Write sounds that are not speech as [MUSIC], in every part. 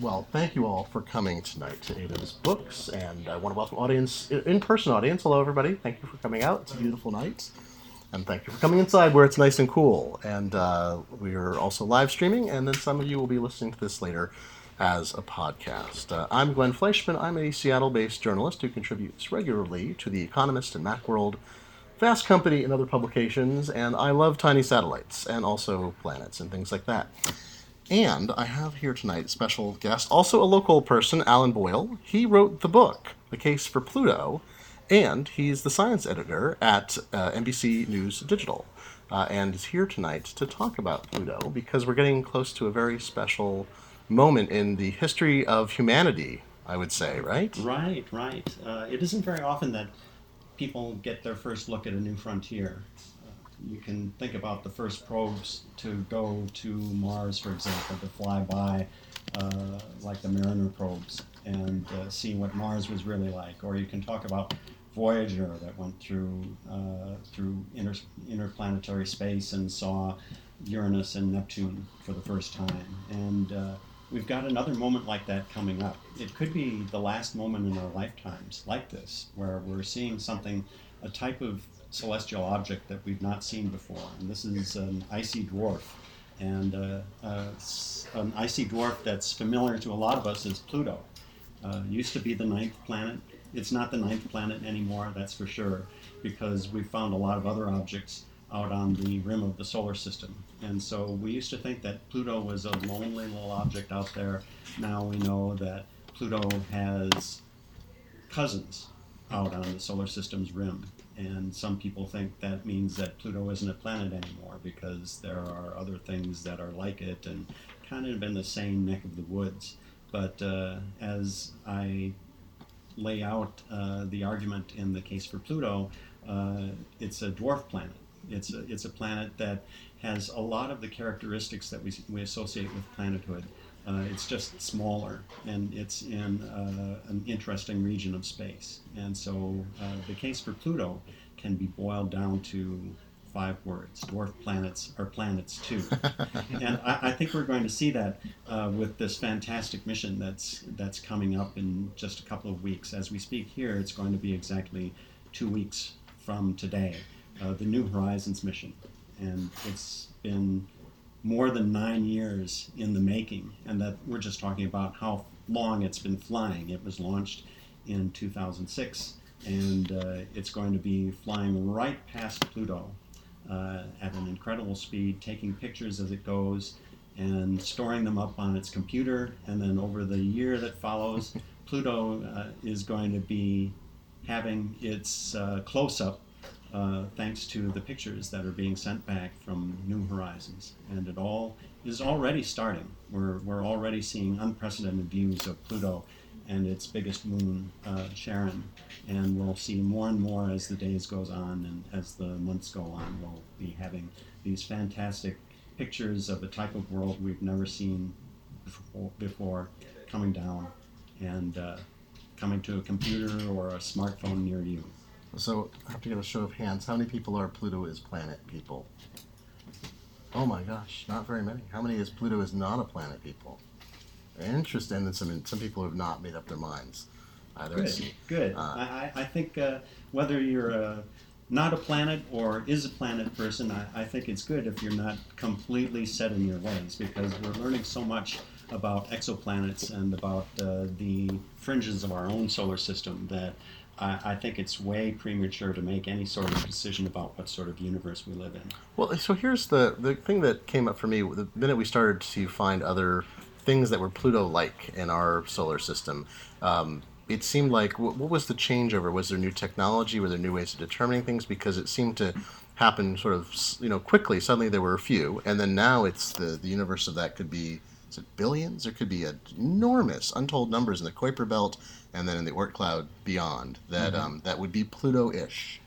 Well, thank you all for coming tonight to Ada's Books, and I want to welcome audience, in-person audience. Hello, everybody. Thank you for coming out. It's a beautiful night, and thank you for coming inside where it's nice and cool. And uh, we are also live streaming, and then some of you will be listening to this later as a podcast. Uh, I'm Glenn Fleishman. I'm a Seattle-based journalist who contributes regularly to The Economist and MacWorld, Fast Company, and other publications, and I love tiny satellites and also planets and things like that. And I have here tonight a special guest, also a local person, Alan Boyle. He wrote the book, The Case for Pluto, and he's the science editor at uh, NBC News Digital. Uh, and is here tonight to talk about Pluto because we're getting close to a very special moment in the history of humanity, I would say, right? Right, right. Uh, it isn't very often that people get their first look at a new frontier you can think about the first probes to go to Mars, for example, to fly by, uh, like the Mariner probes, and uh, see what Mars was really like. Or you can talk about Voyager that went through uh, through inter- interplanetary space and saw Uranus and Neptune for the first time. And uh, we've got another moment like that coming up. It could be the last moment in our lifetimes like this, where we're seeing something, a type of celestial object that we've not seen before. And this is an icy dwarf. And uh, uh, an icy dwarf that's familiar to a lot of us is Pluto. Uh, used to be the ninth planet. It's not the ninth planet anymore, that's for sure, because we found a lot of other objects out on the rim of the solar system. And so we used to think that Pluto was a lonely little object out there. Now we know that Pluto has cousins out on the solar system's rim. And some people think that means that Pluto isn't a planet anymore because there are other things that are like it and kind of in the same neck of the woods. But uh, as I lay out uh, the argument in the case for Pluto, uh, it's a dwarf planet. It's a, it's a planet that has a lot of the characteristics that we, we associate with planethood. Uh, it's just smaller, and it's in uh, an interesting region of space. And so uh, the case for Pluto can be boiled down to five words. Dwarf planets are planets too. [LAUGHS] and I, I, think we're going to see that uh, with this fantastic mission that's, that's coming up in just a couple of weeks. As we speak here, it's going to be exactly two weeks from today, uh, the New Horizons mission. And it's been more than nine years in the making, and that we're just talking about how long it's been flying. It was launched in 2006, and uh, it's going to be flying right past Pluto uh, at an incredible speed, taking pictures as it goes and storing them up on its computer. And then over the year that follows, [LAUGHS] Pluto uh, is going to be having its uh, close up uh, thanks to the pictures that are being sent back from New Horizons. And it all is already starting. We're, we're already seeing unprecedented views of Pluto and its biggest moon, uh, Charon. And we'll see more and more as the days goes on and as the months go on. We'll be having these fantastic pictures of a type of world we've never seen before, before coming down and uh, coming to a computer or a smartphone near you. So I have to get a show of hands. How many people are Pluto is planet people? Oh my gosh, not very many. How many is Pluto is not a planet people? Interesting. And some some people have not made up their minds. Either. Good. Good. Uh, I, I think uh, whether you're a, not a planet or is a planet person, I, I think it's good if you're not completely set in your ways because we're learning so much about exoplanets and about uh, the fringes of our own solar system that I, I, think it's way premature to make any sort of decision about what sort of universe we live in. Well, so here's the the thing that came up for me the minute we started to find other things that were Pluto-like in our solar system. Um, it seemed like what, what was the changeover? Was there new technology? Were there new ways of determining things? Because it seemed to happen sort of you know quickly. Suddenly there were a few, and then now it's the the universe of that could be is it billions? There could be enormous, untold numbers in the Kuiper Belt and then in the Oort cloud beyond that mm-hmm. um, that would be Pluto-ish.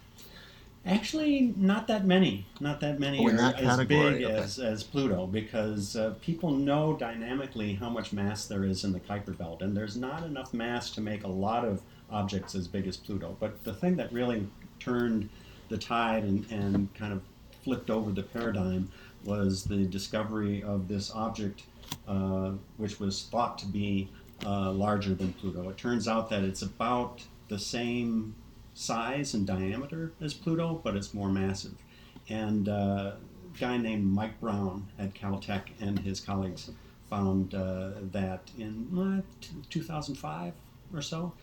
Actually, not that many. Not that many oh, are as big okay. as, as Pluto because uh, people know dynamically how much mass there is in the Kuiper Belt, and there's not enough mass to make a lot of objects as big as Pluto. But the thing that really turned the tide and, and kind of flipped over the paradigm was the discovery of this object uh, which was thought to be uh, larger than Pluto. It turns out that it's about the same size and diameter as Pluto, but it's more massive. And uh, a guy named Mike Brown at Caltech and his colleagues found uh, that in uh, 2005 or so.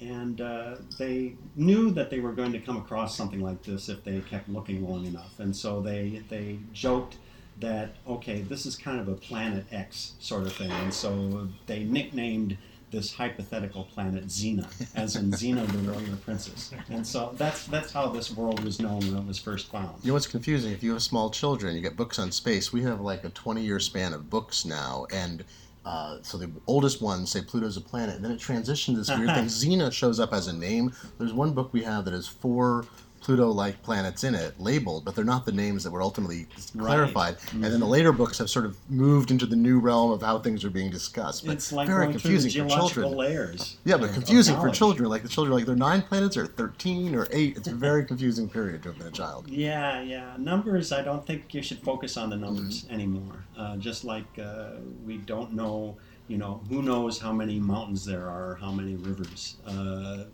And uh, they knew that they were going to come across something like this if they kept looking long enough. And so they, they joked that, okay, this is kind of a Planet X sort of thing. And so they nicknamed this hypothetical planet Xena, as in Xena the Warrior Princess. And so that's that's how this world was known when it was first found. You know what's confusing? If you have small children, you get books on space. We have like a 20 year span of books now, and uh, so the oldest ones say Pluto's a planet, and then it transitions this weird thing. [LAUGHS] Xena shows up as a name. There's one book we have that has four Pluto-like planets in it, labeled, but they're not the names that were ultimately clarified. Mm-hmm. And then the later books have sort of moved into the new realm of how things are being discussed. But It's like very going through the confusing for children. layers. Yeah, but confusing for children. Like the children, are like they're nine planets or thirteen or eight. It's a very confusing period to have been a child. Yeah, yeah. Numbers, I don't think you should focus on the numbers Mm-hmm. anymore. Uh, just like uh, we don't know, you know, who knows how many mountains there are, or how many rivers. Uh,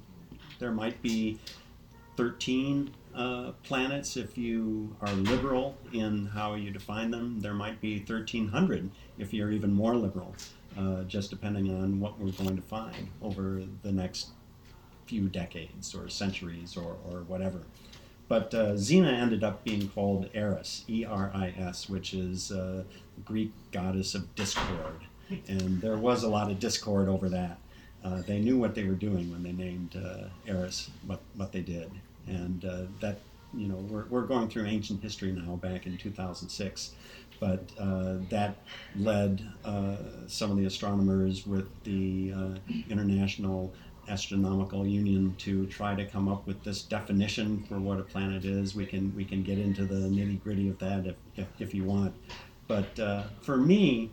there might be 13 uh, planets if you are liberal in how you define them. There might be 1,300 if you're even more liberal, uh, just depending on what we're going to find over the next few decades or centuries or, or whatever. But uh, Xena ended up being called Eris, E R I S, which is uh, Greek goddess of discord. [LAUGHS] And there was a lot of discord over that. Uh, they knew what they were doing when they named uh, Eris what, what they did. And uh, that, you know, we're, we're going through ancient history now back in 2006. But uh, that led uh, some of the astronomers with the uh, International Astronomical Union to try to come up with this definition for what a planet is. We can we can get into the nitty gritty of that if, if, if you want. But uh, for me,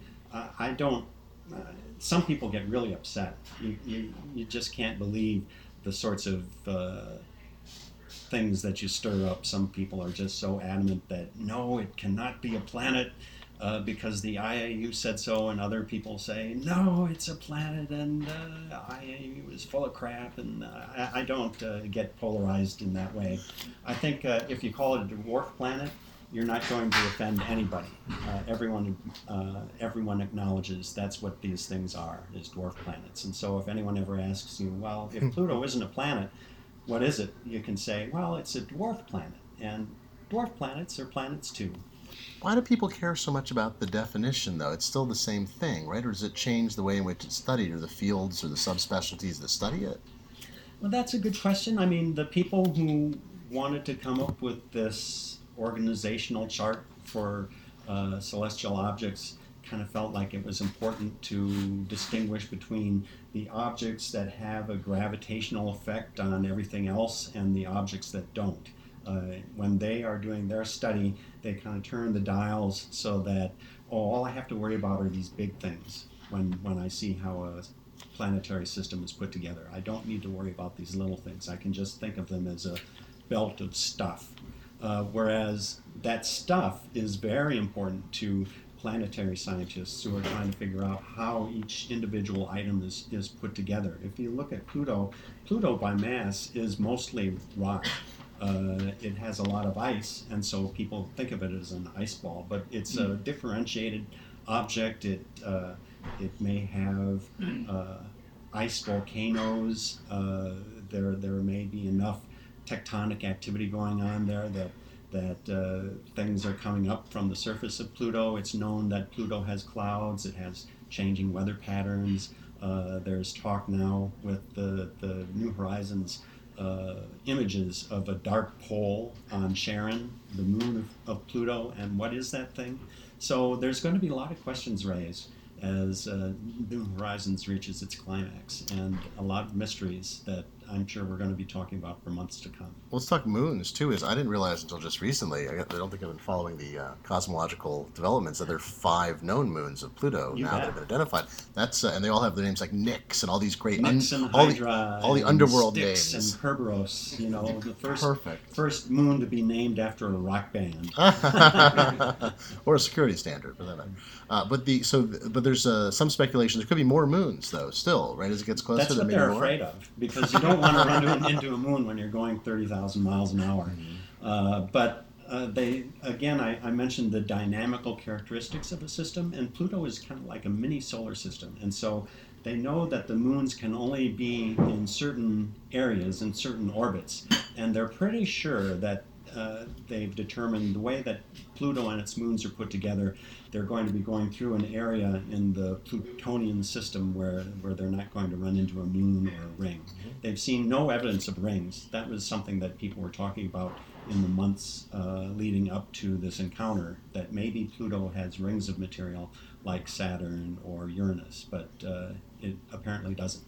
I, don't. Uh, some people get really upset. You, you, you just can't believe the sorts of things that you stir up. Some people are just so adamant that no, it cannot be a planet uh, because the IAU said so, and other people say no, it's a planet, and uh, IAU is full of crap. And uh, I, I don't uh, get polarized in that way. I think uh, if you call it a dwarf planet, you're not going to offend anybody. Uh, everyone, uh, everyone acknowledges that's what these things are, is dwarf planets. And so, if anyone ever asks you, well, if Pluto isn't a planet, what is it? You can say, well, it's a dwarf planet, and dwarf planets are planets too. Why do people care so much about the definition, though? It's still the same thing, right? Or does it change the way in which it's studied, or the fields or the subspecialties that study it? Well, that's a good question. I mean, the people who wanted to come up with this organizational chart for uh, celestial objects kind of felt like it was important to distinguish between the objects that have a gravitational effect on everything else and the objects that don't. Uh, when they are doing their study, they kind of turn the dials so that, oh, all I have to worry about are these big things when, when I see how a planetary system is put together. I don't need to worry about these little things. I can just think of them as a belt of stuff. Uh, whereas that stuff is very important to planetary scientists who are trying to figure out how each individual item is, is put together. If you look at Pluto, Pluto by mass is mostly rock. Uh, it has a lot of ice, and so people think of it as an ice ball, but it's a differentiated object. It, uh, it may have uh, ice volcanoes. Uh, there, there may be enough tectonic activity going on there that that uh, things are coming up from the surface of Pluto. It's known that Pluto has clouds. It has changing weather patterns. Uh, there's talk now with the, the New Horizons uh, images of a dark pole on Charon, the moon of, of Pluto, and what is that thing? So there's going to be a lot of questions raised as uh, New Horizons reaches its climax, and a lot of mysteries that I'm sure we're going to be talking about for months to come. Let's talk moons too. Is I didn't realize until just recently. I, don't think I've been following the uh, cosmological developments that there are five known moons of Pluto You now that have been identified. That's uh, and they all have their names like Nix and all these great Nix un- and all the- all the underworld Styx names. and Kerberos. You know, the first perfect. first moon to be named after a rock band. [LAUGHS] or a security standard for that matter. Uh, but the so but there's uh, some speculation there could be more moons though still right as it gets closer That's what they're more. afraid of because you don't [LAUGHS] want to run into, into a moon when you're going 30,000 miles an hour. Mm-hmm. Uh, but uh, they again, I, I mentioned the dynamical characteristics of a system, and Pluto is kind of like a mini solar system, and so they know that the moons can only be in certain areas in certain orbits, and they're pretty sure that. Uh, they've determined the way that Pluto and its moons are put together, they're going to be going through an area in the Plutonian system where, where they're not going to run into a moon or a ring. They've seen no evidence of rings. That was something that people were talking about in the months uh, leading up to this encounter, that maybe Pluto has rings of material like Saturn or Uranus, but uh, it apparently doesn't.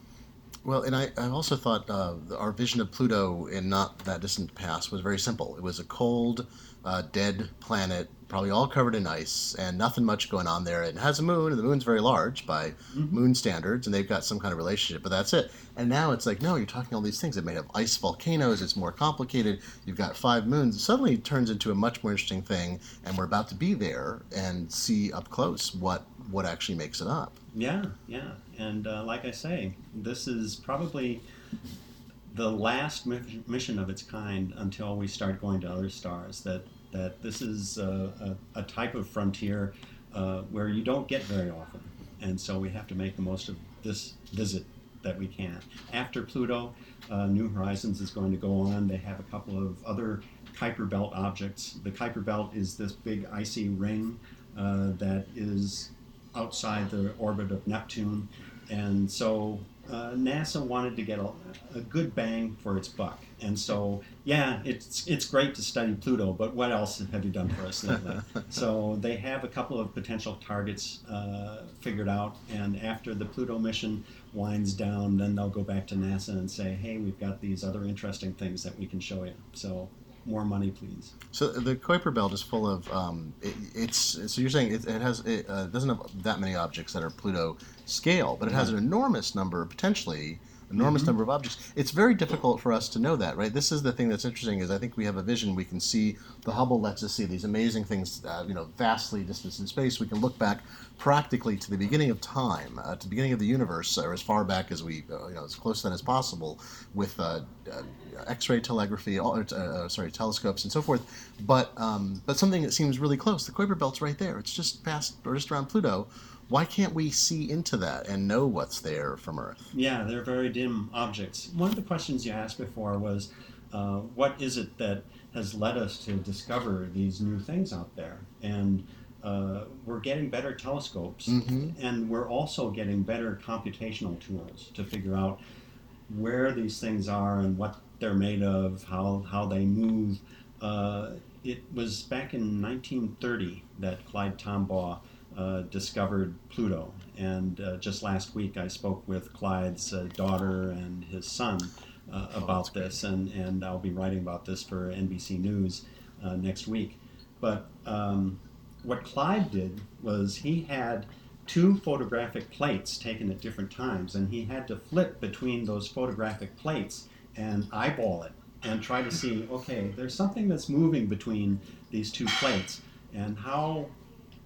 Well, and I, I also thought uh, our vision of Pluto in not that distant past was very simple. It was a cold, uh, dead planet, probably all covered in ice, and nothing much going on there. It has a moon, and the moon's very large by Mhm. moon standards, and they've got some kind of relationship, but that's it. And now it's like, no, you're talking all these things. It may have ice volcanoes, it's more complicated. You've got five moons. It suddenly it turns into a much more interesting thing, and we're about to be there and see up close what, what actually makes it up. Yeah, yeah. And uh, like I say, this is probably the last mission of its kind until we start going to other stars. That that this is a, a, a type of frontier uh, where you don't get very often, and so we have to make the most of this visit that we can. After Pluto, uh, New Horizons is going to go on. They have a couple of other Kuiper Belt objects. The Kuiper Belt is this big icy ring uh, that is outside the orbit of Neptune, and so uh, NASA wanted to get a, a good bang for its buck. And so, yeah, it's it's great to study Pluto, but what else have you done for us lately? [LAUGHS] so they have a couple of potential targets uh, figured out, and after the Pluto mission winds down, then they'll go back to NASA and say, "Hey, we've got these other interesting things that we can show you." So, more money, please. So the Kuiper Belt is full of um, it, it's so you're saying it, it has it uh, doesn't have that many objects that are Pluto scale, but it has an enormous number potentially enormous Mhm. number of objects. It's very difficult for us to know that, right? This is the thing that's interesting is I think we have a vision. We can see the Hubble lets us see these amazing things, uh, you know, vastly distant in space. We can look back practically to the beginning of time, uh, to the beginning of the universe, or as far back as we, uh, you know, as close then as possible, with uh, uh, X-ray telegraphy, all, uh, sorry, telescopes and so forth. But um, but something that seems really close. The Kuiper Belt's right there. It's just past or just around Pluto. Why can't we see into that and know what's there from Earth? Yeah, they're very dim objects. One of the questions you asked before was, uh, what is it that has led us to discover these new things out there? And uh, we're getting better telescopes, Mhm. and we're also getting better computational tools to figure out where these things are and what they're made of, how, how they move. Uh, it was back in 1930 that Clyde Tombaugh uh, discovered Pluto. And uh, just last week, I spoke with Clyde's uh, daughter and his son uh, Oh, about that's this, and, and I'll be writing about this for NBC News uh, next week. But um, what Clyde did was he had two photographic plates taken at different times, and he had to flip between those photographic plates and eyeball it and try to see okay, there's something that's moving between these two plates, and how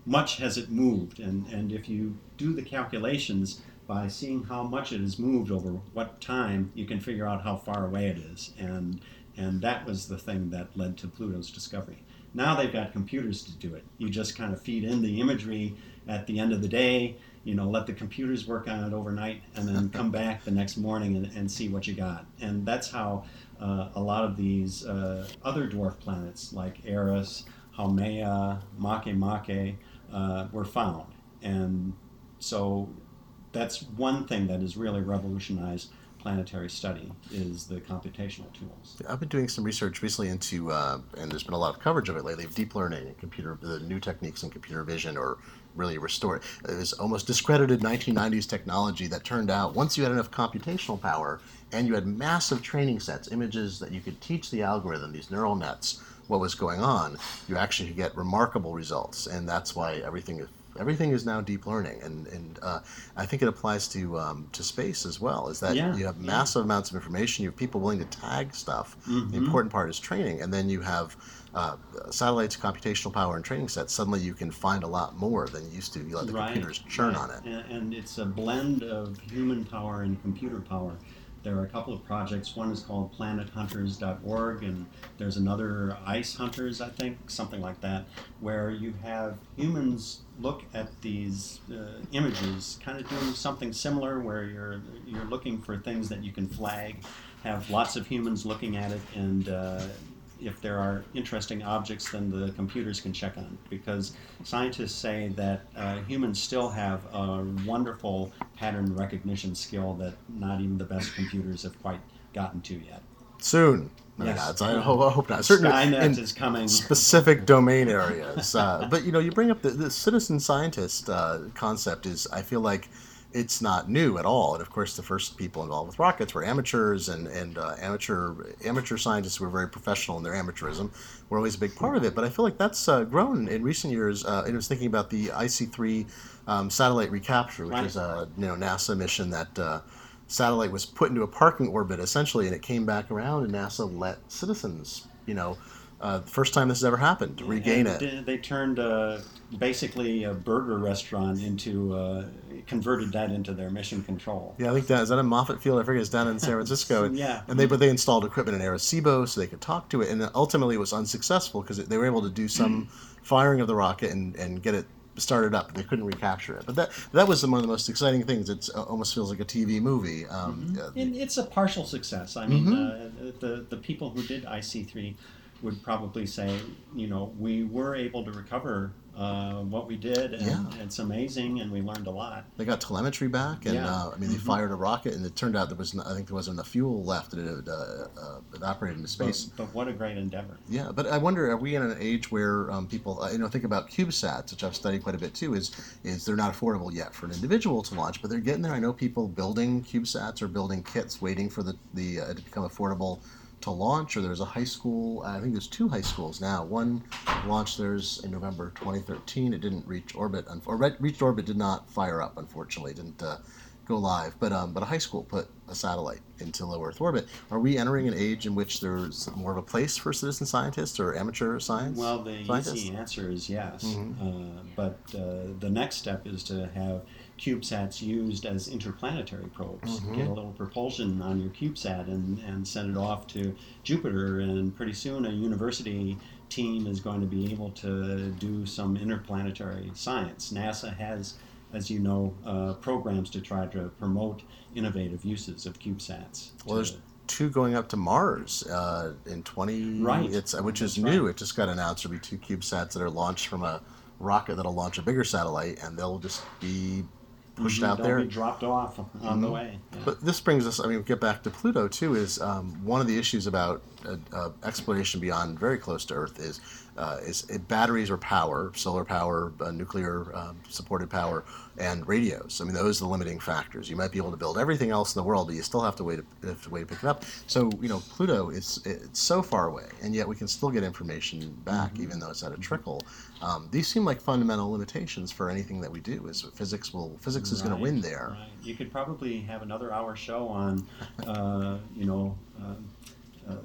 much has it moved? And, and if you do the calculations by seeing how much it has moved over what time, you can figure out how far away it is. And, and that was the thing that led to Pluto's discovery. Now they've got computers to do it. You just kind of feed in the imagery at the end of the day, you know, let the computers work on it overnight, and then [LAUGHS] come back the next morning and, and see what you got. And that's how uh, a lot of these uh, other dwarf planets like Eris, Haumea, Makemake uh, were found. And so that's one thing that has really revolutionized planetary study is the computational tools. I've been doing some research recently into, uh, and there's been a lot of coverage of it lately, of deep learning and computer, the new techniques in computer vision or really restore it. It was almost discredited 1990s technology that turned out once you had enough computational power and you had massive training sets, images that you could teach the algorithm, these neural nets, what was going on, you actually could get remarkable results. And that's why everything is everything is now deep learning, and and uh, I think it applies to um, to space as well. Is that Yeah, you have yeah. massive amounts of information, you have people willing to tag stuff. The Mhm. important part is training, and then you have uh, satellites, computational power, and training sets. Suddenly, you can find a lot more than you used to. You let the Right, computers churn right. on it. And, and it's a blend of human power and computer power. There are a couple of projects. One is called planethunters.org, and there's another Ice Hunters, I think, something like that, where you have humans look at these uh, images, kind of doing something similar, where you're you're looking for things that you can flag. Have lots of humans looking at it, and uh, if there are interesting objects, then the computers can check on it. Because scientists say that uh, humans still have a wonderful pattern recognition skill that not even the best computers have quite gotten to yet. Soon. No, Yes. I hope, I hope not. Certainly Skynet in is coming. specific domain areas. Uh, but you know, you bring up the, the citizen scientist uh, concept. Is I feel like it's not new at all. And of course, the first people involved with rockets were amateurs, and and uh, amateur amateur scientists were very professional in their amateurism. Were always a big part of it. But I feel like that's uh, grown in recent years. Uh, and I was thinking about the ISEE-3 um, satellite recapture, which Right. is a you know NASA mission that. Uh, satellite was put into a parking orbit essentially, and it came back around, and NASA let citizens, you know, uh, first time this has ever happened, regain And it. They turned uh, basically a burger restaurant into, uh, converted that into their mission control. Yeah, I think that is that in Moffett Field. I forget it's down in San Francisco. And, [LAUGHS] Yeah. and they but they installed equipment in Arecibo so they could talk to it, and ultimately it was unsuccessful because they were able to do some [CLEARS THROAT] firing of the rocket and, and get it started up. They couldn't recapture it, but that that was one of the most exciting things. It almost feels like a TV movie. Um, uh, And it's a partial success. I mean, Mhm. uh, the the people who did ISEE-3 would probably say, you know, we were able to recover uh, what we did, and Yeah. it's amazing, and we learned a lot. They got telemetry back, and Yeah. uh, I mean, they Mhm. fired a rocket, and it turned out there was, no, I think there wasn't enough fuel left, and it had, uh, uh, evaporated into space. But, but what a great endeavor! Yeah, but I wonder, are we in an age where um, people, uh, you know, think about CubeSats, which I've studied quite a bit too, is is they're not affordable yet for an individual to launch, but they're getting there. I know people building CubeSats or building kits, waiting for the the uh, to become affordable to launch. Or there's a high school, I think there's two high schools now. One launched theirs in November 2013. It didn't reach orbit, or re- reached orbit, did not fire up, unfortunately, it didn't. Uh, Go live, but um, but a high school put a satellite into low Earth orbit. Are we entering an age in which there's more of a place for citizen scientists or amateur science? Well, the scientists? easy answer is yes. Mhm. Uh, but uh, the next step is to have CubeSats used as interplanetary probes. Mhm. Get a little propulsion on your CubeSat and, and send it off to Jupiter, and pretty soon a university team is going to be able to do some interplanetary science. NASA has, as you know, uh, programs to try to promote innovative uses of CubeSats. Well, there's two going up to Mars uh, in 20. Right. It's uh, which is new. right. It just got announced there'll be two CubeSats that are launched from a rocket that'll launch a bigger satellite, and they'll just be pushed Mhm, out there. be dropped off on the Mhm. way. Yeah. But this brings us, I mean, get back to Pluto too. Is um, one of the issues about uh, uh, exploration beyond very close to Earth is uh, is it batteries or power, solar power, uh, nuclear um, supported power, and radios. I mean, those are the limiting factors. You might be able to build everything else in the world, but you still have to wait to, have to wait to pick it up. So you know, Pluto is it's so far away, and yet we can still get information back, Mhm. even though it's at a trickle. Um, these seem like fundamental limitations for anything that we do. Is physics will physics is going to win there. Right. You could probably have another hour show on, uh, [LAUGHS] you know, uh,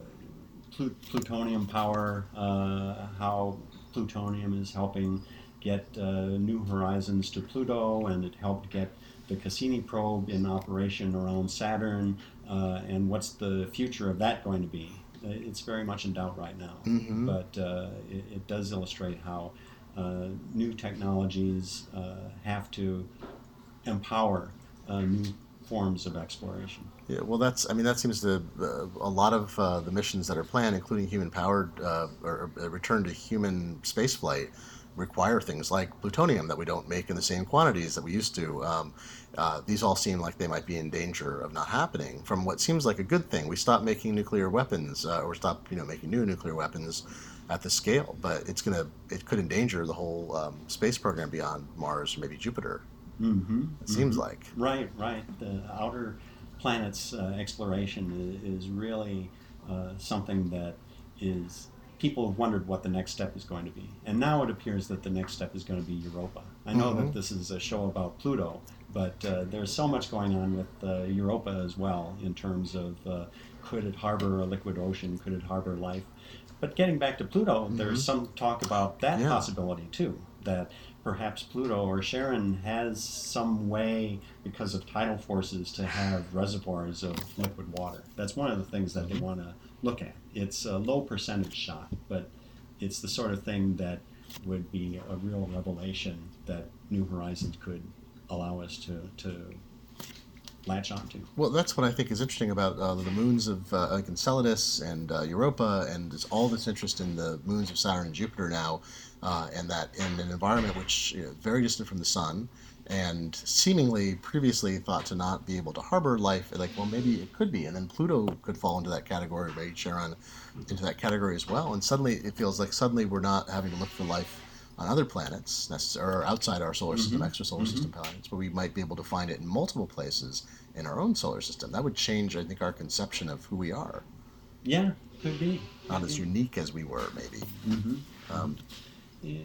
plu- plutonium power, uh, how plutonium is helping get uh, new horizons to Pluto, and it helped get the Cassini probe in operation around Saturn, uh, and what's the future of that going to be? Uh, It's very much in doubt right now, Mhm. but uh, it, it does illustrate how uh, new technologies uh, have to empower uh, new forms of exploration. Yeah, well, that's. I mean, that seems to uh, a lot of the missions that are planned, including human-powered or return to human spaceflight, require things like plutonium that we don't make in the same quantities that we used to. Um, uh, these all seem like they might be in danger of not happening. From what seems like a good thing, we stop making nuclear weapons, uh, or stop you know, making new nuclear weapons at the scale, but it's gonna it could endanger the whole um, space program beyond Mars or maybe Jupiter. Mm-hmm. It seems like. Right, right. The outer planets uh, exploration is, is really uh, something that is people have wondered what the next step is going to be, and now it appears that the next step is going to be Europa. I know Mhm. that this is a show about Pluto, but uh, there's so much going on with uh, Europa as well in terms of uh, could it harbor a liquid ocean? Could it harbor life? But getting back to Pluto, mm-hmm. there's some talk about that Yeah. possibility too. That perhaps Pluto or Charon has some way, because of tidal forces, to have reservoirs of liquid water. That's one of the things that they mm-hmm. want to look at. It's a low percentage shot, but it's the sort of thing that would be a real revelation that New Horizons could allow us to, to latch onto. Well, that's what I think is interesting about uh, the moons of uh, like Enceladus and uh, Europa, and there's all this interest in the moons of Saturn and Jupiter now, uh, and that in an environment which you know, very distant from the sun, and seemingly previously thought to not be able to harbor life. Like, well, maybe it could be, and then Pluto could fall into that category, maybe Charon into that category as well. And suddenly, it feels like suddenly we're not having to look for life on other planets, necess- or outside our solar system, Mhm. extrasolar system planets, but we might be able to find it in multiple places in our own solar system. That would change, I think, our conception of who we are. Yeah, could be. Not as unique as we were, maybe. hmm Um,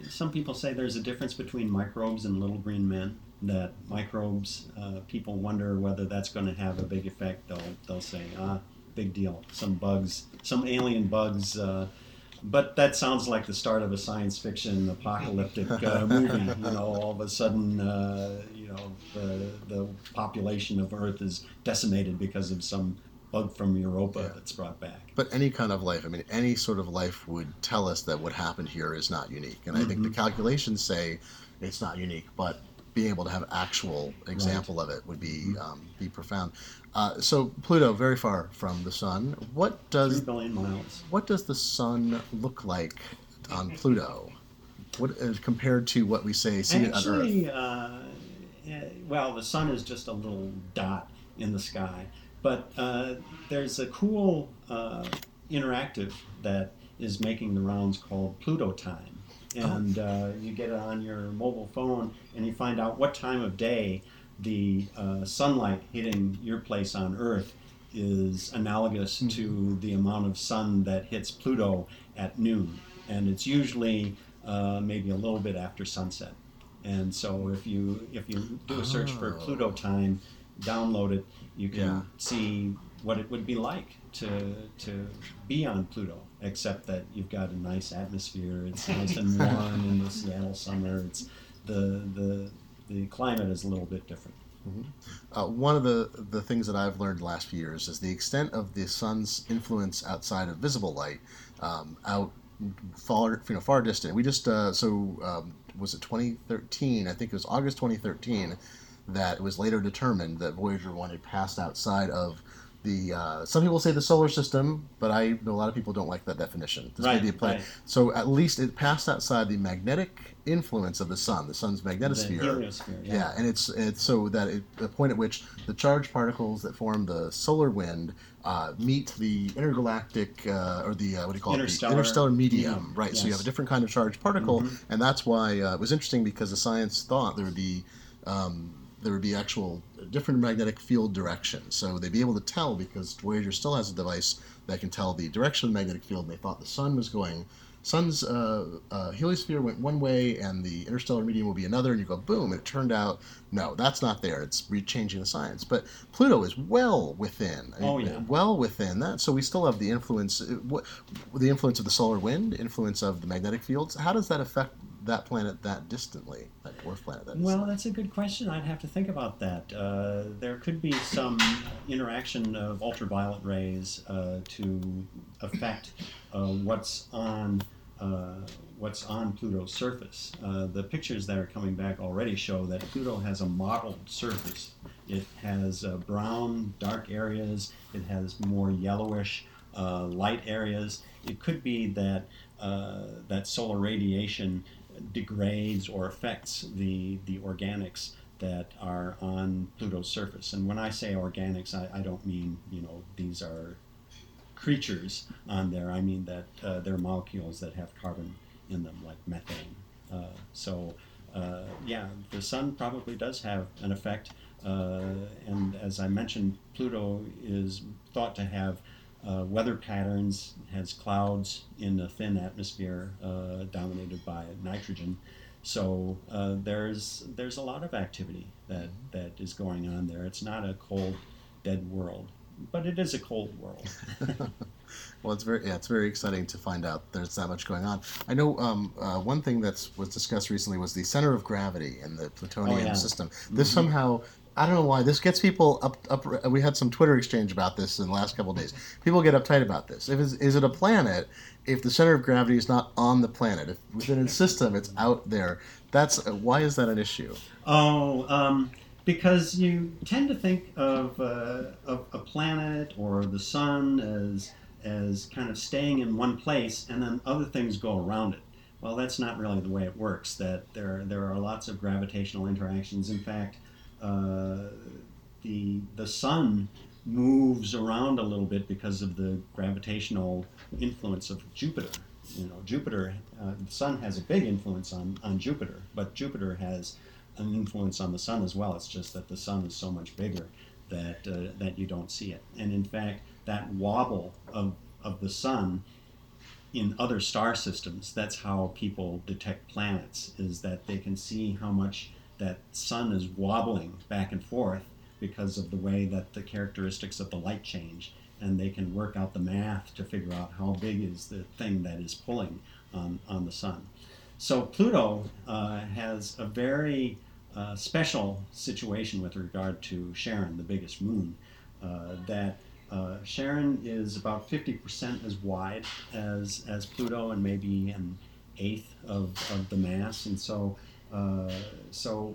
Some people say there's a difference between microbes and little green men. That microbes, uh, people wonder whether that's going to have a big effect. They'll they'll say, ah, big deal. Some bugs, some alien bugs. Uh, but that sounds like the start of a science fiction apocalyptic uh, movie. You know, all of a sudden, uh, you know, the the population of Earth is decimated because of some bug from Europa Yeah. that's brought back. but any kind of life, I mean, any sort of life would tell us that what happened here is not unique. And I think the Mhm. calculations say it's not unique, but being able to have actual example of it would be Mm-hmm. um, be profound. Uh, so Pluto, very far from the sun. What does billion miles. what does the sun look like on Pluto? What uh, compared to what we say see it on Earth? Uh, well, the sun is just a little dot in the sky, but uh, there's a cool uh, interactive that is making the rounds called Pluto Time, and uh, you get it on your mobile phone and you find out what time of day the uh, sunlight hitting your place on Earth is analogous to the amount of sun that hits Pluto at noon, and it's usually uh, maybe a little bit after sunset. And so if you if you do a search for Oh. Pluto time, download it, you can Yeah. see what it would be like to to be on Pluto. Except that you've got a nice atmosphere. It's nice and warm in the Seattle summer. It's the the the climate is a little bit different. Uh, one of the, the things that I've learned last few years is the extent of the sun's influence outside of visible light, um, out far you know far distant. We just uh, so um, was it 2013? I think it was August 2013 that it was later determined that Voyager one had passed outside of the. Uh, some people say the solar system, but I know a lot of people don't like that definition. This may Right, be a plan- right. So at least it passed outside the magnetic influence of the sun, the sun's The magnetosphere. heliosphere. Yeah. Yeah. and it's it's so that it, the point at which the charged particles that form the solar wind uh, meet the intergalactic uh, or the uh, what do you call it? Interstellar The interstellar medium, medium, right? So you have a different kind of charged particle, Mhm. and that's why uh, it was interesting because the science thought there would be um, there would be actual different magnetic field direction. So they'd be able to tell because Voyager still has a device that can tell the direction of the magnetic field. And they thought the sun was going, sun's uh, uh, heliosphere went one way and the interstellar medium will be another. And you go, boom. And it turned out, no, that's not there. It's re-changing the science. But Pluto is well within. Oh, yeah. Well within that. So we still have the influence, uh, what, the influence of the solar wind, influence of the magnetic fields. How does that affect that planet that distantly, that dwarf planet that Well, that's a good question. I'd have to think about that. Uh, there could be some interaction of ultraviolet rays uh, to affect uh, what's on uh, what's on Pluto's surface. Uh, the pictures that are coming back already show that Pluto has a mottled surface. It has uh, brown, dark areas. It has more yellowish, uh, light areas. It could be that uh, that solar radiation degrades or affects the the organics that are on Pluto's surface. And when I say organics, I, I don't mean you know these are creatures on there. I mean that uh, they're molecules that have carbon in them, like methane. Uh, so, uh, yeah, the sun probably does have an effect. Uh, and as I mentioned, Pluto is thought to have uh, weather patterns, has clouds in a thin atmosphere uh, dominated by nitrogen. So uh, there's there's a lot of activity that, that is going on there. It's not a cold, dead world, but it is a cold world. [LAUGHS] well, it's very yeah, it's very exciting to find out there's that much going on. I know um, uh, one thing that was discussed recently was the center of gravity in the Plutonian Oh, yeah. system. This Mhm. somehow. I don't know why this gets people up. Up. We had some Twitter exchange about this in the last couple days. People get uptight about this. If is it a planet? If the center of gravity is not on the planet, if within its system it's out there, that's why is that an issue? Oh, um, because you tend to think of, uh, of a planet or the sun as as kind of staying in one place, and then other things go around it. Well, that's not really the way it works. That there there are lots of gravitational interactions. In fact, uh, the the sun moves around a little bit because of the gravitational influence of Jupiter. You know, Jupiter, uh, the sun has a big influence on, on Jupiter, but Jupiter has an influence on the sun as well. It's just that the sun is so much bigger that uh, that you don't see it. And in fact, that wobble of of the sun in other star systems, that's how people detect planets. Is that they can see how much that sun is wobbling back and forth because of the way that the characteristics of the light change, and they can work out the math to figure out how big is the thing that is pulling on, on the sun. So Pluto uh, has a very uh, special situation with regard to Charon, the biggest moon. Uh, that uh, Charon is about 50% as wide as, as Pluto and maybe an eighth of, of the mass. And so, uh, so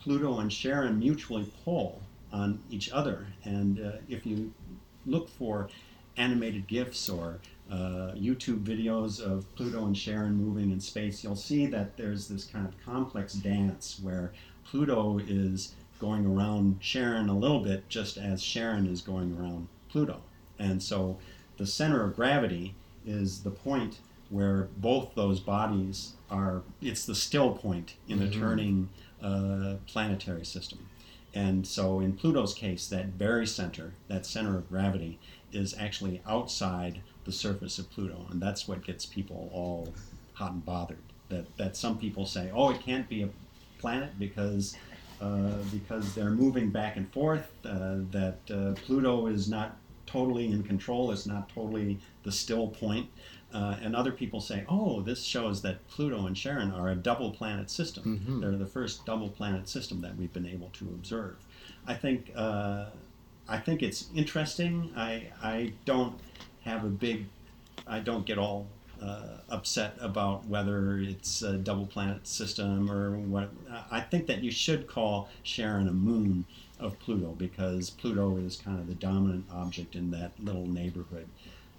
Pluto and Charon mutually pull on each other. And uh, if you look for animated GIFs or uh, YouTube videos of Pluto and Charon moving in space, you'll see that there's this kind of complex dance where Pluto is going around Charon a little bit just as Charon is going around Pluto. And so the center of gravity is the point where both those bodies are, it's the still point in a Mhm. turning uh, planetary system. And so in Pluto's case, that very center, that center of gravity, is actually outside the surface of Pluto. And that's what gets people all hot and bothered. That, that some people say, oh, it can't be a planet because, uh, because they're moving back and forth, uh, that uh, Pluto is not totally in control, it's not totally the still point. Uh, and other people say, oh, this shows that Pluto and Charon are a double planet system. Mhm. They're the first double planet system that we've been able to observe. I think uh, I think it's interesting. I I don't have a big I don't get all uh, upset about whether it's a double planet system or what. I think that you should call Charon a moon of Pluto because Pluto is kind of the dominant object in that little neighborhood.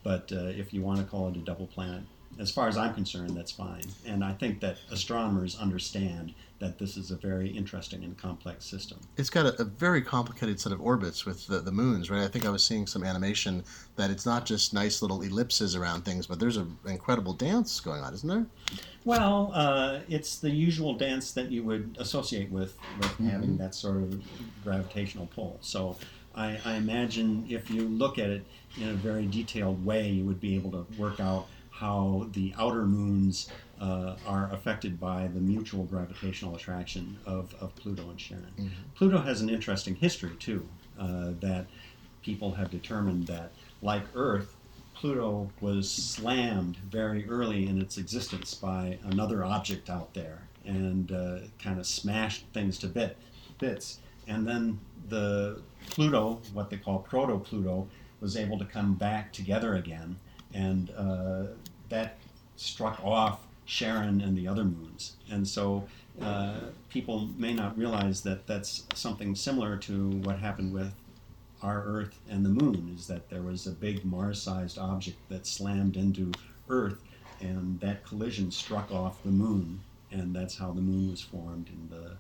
But uh, if you want to call it a double planet, as far as I'm concerned, that's fine. And I think that astronomers understand that this is a very interesting and complex system. It's got a, a very complicated set of orbits with the, the moons, right? I think I was seeing some animation that it's not just nice little ellipses around things, but there's an incredible dance going on, isn't there? Well, uh, it's the usual dance that you would associate with, with having that sort of gravitational pull. So I, I imagine if you look at it in a very detailed way, you would be able to work out how the outer moons uh, are affected by the mutual gravitational attraction of, of Pluto and Charon. Pluto has an interesting history, too, uh, that people have determined that, like Earth, Pluto was slammed very early in its existence by another object out there and uh, kind of smashed things to bit, bits. And then the Pluto, what they call proto Pluto, was able to come back together again, and uh, that struck off Charon and the other moons. And so uh, people may not realize that that's something similar to what happened with our Earth and the Moon is that there was a big Mars-sized object that slammed into Earth, and that collision struck off the Moon, and that's how the Moon was formed in the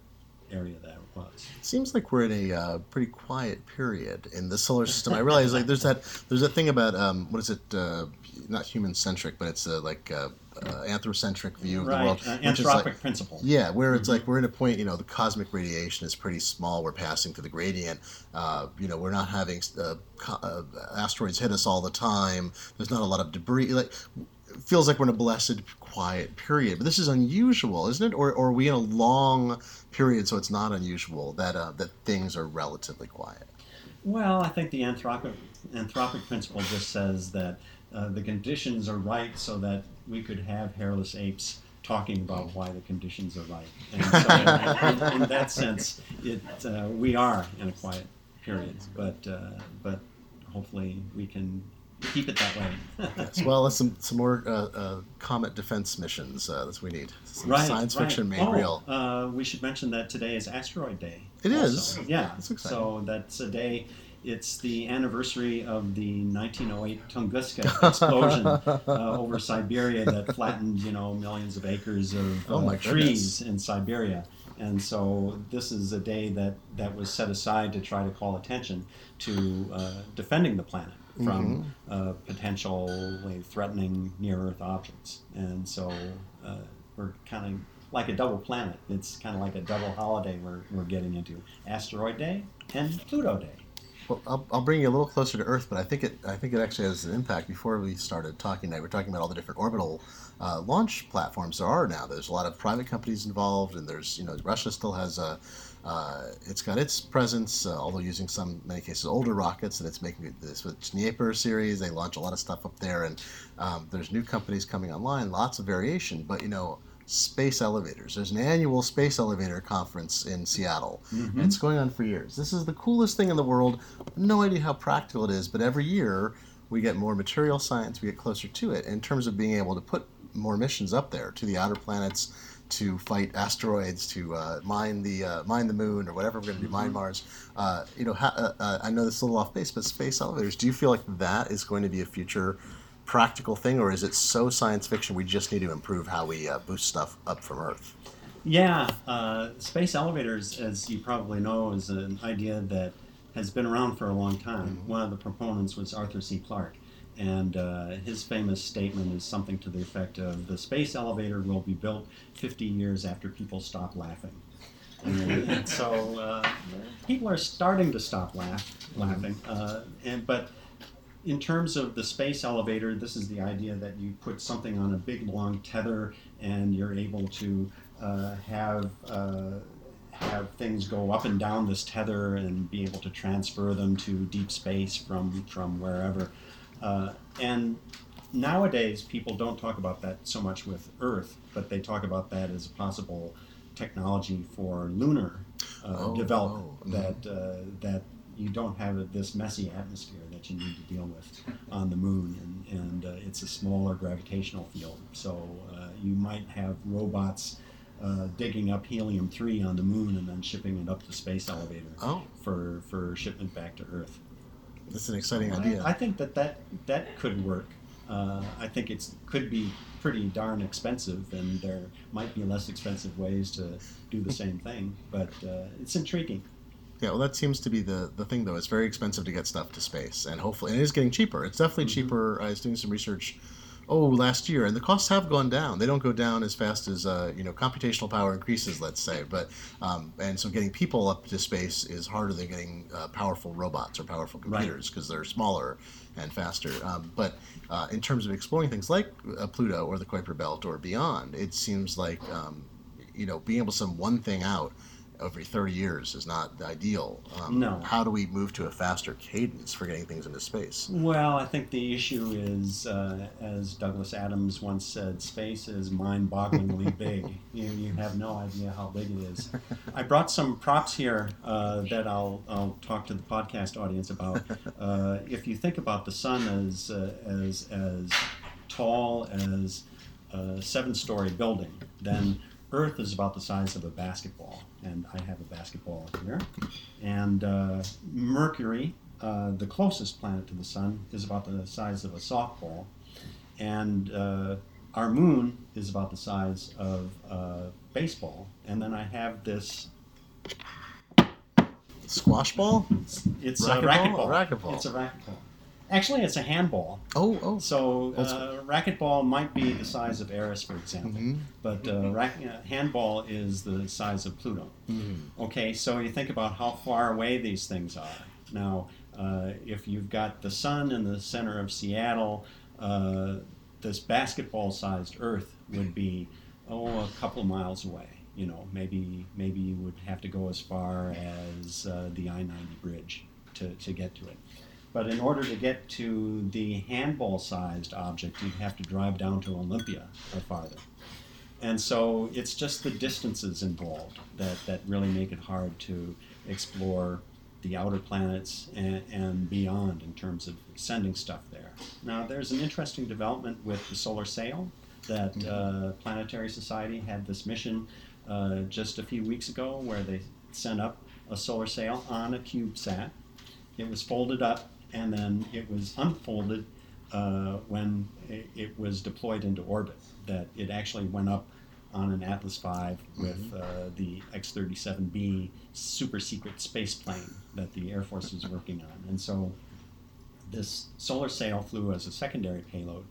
area that it was. Seems like we're in a uh, pretty quiet period in the solar system. I realize like there's that there's that thing about um, what is it? Uh, not human centric, but it's a like uh, uh, anthrocentric view of right, the world. uh, anthropic like- principle. Yeah, where it's Mhm. like we're in a point, you know, the cosmic radiation is pretty small. We're passing through the gradient. Uh, you know, we're not having uh, co- uh, asteroids hit us all the time. There's not a lot of debris. Like, it feels like we're in a blessed, quiet period. But this is unusual, isn't it? Or, or are we in a long period, so it's not unusual that uh, that things are relatively quiet? Well, I think the anthropic anthropic principle just says that uh, the conditions are right so that we could have hairless apes talking about why the conditions are right. And so, in, in that sense, it uh, we are in a quiet period, but uh, but hopefully we can keep it that way. As well as some some more uh, uh, comet defense missions. Uh, that's what we need. Some right, science right. fiction made oh, real. Uh, we should mention that today is Asteroid Day. It also. is. Yeah. That's exciting. So that's a day. It's the anniversary of the 1908 Tunguska [LAUGHS] explosion uh, over Siberia that flattened, you know, millions of acres of Oh, uh, my trees in Siberia. And so this is a day that, that was set aside to try to call attention to uh, defending the planet from Mm-hmm. uh, potentially threatening near Earth objects. And so uh, we're kind of like a double planet. It's kind of like a double holiday we're, we're getting into Asteroid Day and Pluto Day. Well, I'll, I'll bring you a little closer to Earth, but I think it I think it actually has an impact. Before we started talking tonight, we we're talking about all the different orbital uh, launch platforms there are now. There's a lot of private companies involved, and there's you know Russia still has a uh, it's got its presence, uh, although using some many cases older rockets, and it's making this with Dnieper series. They launch a lot of stuff up there, and um, there's new companies coming online, lots of variation. But you know, space elevators. There's an annual space elevator conference in Seattle. Mm-hmm. And It's going on for years. This is the coolest thing in the world. No idea how practical it is, but every year we get more material science, we get closer to it in terms of being able to put more missions up there to the outer planets to fight asteroids, to uh, mine the uh, mine the moon or whatever we're going to do, mine Mars. Uh, you know, ha- uh, uh, I know this is a little off base, but space elevators. Do you feel like that is going to be a future practical thing, or is it so science fiction we just need to improve how we uh, boost stuff up from Earth? Yeah, uh, space elevators, as you probably know, is an idea that has been around for a long time. One of the proponents was Arthur C. Clarke, and uh, his famous statement is something to the effect of the space elevator will be built 50 years after people stop laughing. And, so uh, people are starting to stop laugh, laughing. Uh, and but in terms of the space elevator, this is the idea that you put something on a big long tether, and you're able to uh, have uh, have things go up and down this tether and be able to transfer them to deep space from from wherever. Uh, and nowadays, people don't talk about that so much with Earth, but they talk about that as a possible technology for lunar uh, Oh, development. oh, that uh, that you don't have this messy atmosphere that you need to deal with on the moon, and, and uh, it's a smaller gravitational field. So uh, you might have robots uh, digging up helium three on the moon and then shipping it up the space elevator Oh, for, for shipment back to Earth. That's an exciting I- idea. I, think that that, that could work. Uh, I think it could be pretty darn expensive, and there might be less expensive ways to do the same thing, but uh, it's intriguing. Yeah, well, that seems to be the, the thing, though. It's very expensive to get stuff to space, and hopefully, and it is getting cheaper. It's definitely Mhm. cheaper. I was doing some research, oh, last year, and the costs have gone down. They don't go down as fast as uh, you know computational power increases, let's say. But um, and so getting people up to space is harder than getting uh, powerful robots or powerful computers because they're smaller and faster. Um, but uh, in terms of exploring things like uh, Pluto or the Kuiper Belt or beyond, it seems like um, you know being able to send one thing out every 30 years is not ideal. Um, No. How do we move to a faster cadence for getting things into space? Well, I think the issue is, uh, as Douglas Adams once said, space is mind bogglingly [LAUGHS] big. You, you have no idea how big it is. I brought some props here uh, that I'll, I'll talk to the podcast audience about. [LAUGHS] Uh, if you think about the sun as, uh, as, as tall as a seven story building, then Earth is about the size of a basketball. And I have a basketball here. And uh, Mercury, uh, the closest planet to the sun, is about the size of a softball. And uh, our moon is about the size of a baseball. And then I have this Squash ball? It's Racquetball? a racquetball. Racquetball. It's a racquetball. Actually, it's a handball. Oh, oh. So uh, racquetball might be the size of Eris, for example, Mhm. but uh, rack- uh, handball is the size of Pluto. Mhm. Okay, so you think about how far away these things are. Now, uh, if you've got the sun in the center of Seattle, uh, this basketball-sized Earth would be oh a couple miles away. You know, maybe maybe you would have to go as far as uh, the I-90 bridge to, to get to it. But in order to get to the handball-sized object, you'd have to drive down to Olympia or farther. And so it's just the distances involved that, that really make it hard to explore the outer planets and, and beyond in terms of sending stuff there. Now, there's an interesting development with the solar sail that uh, Planetary Society had this mission uh, just a few weeks ago where they sent up a solar sail on a CubeSat. It was folded up and then it was unfolded uh, when it, it was deployed into orbit. That it actually went up on an Atlas V with uh, the X 37B super secret space plane that the Air Force was working on. And so this solar sail flew as a secondary payload,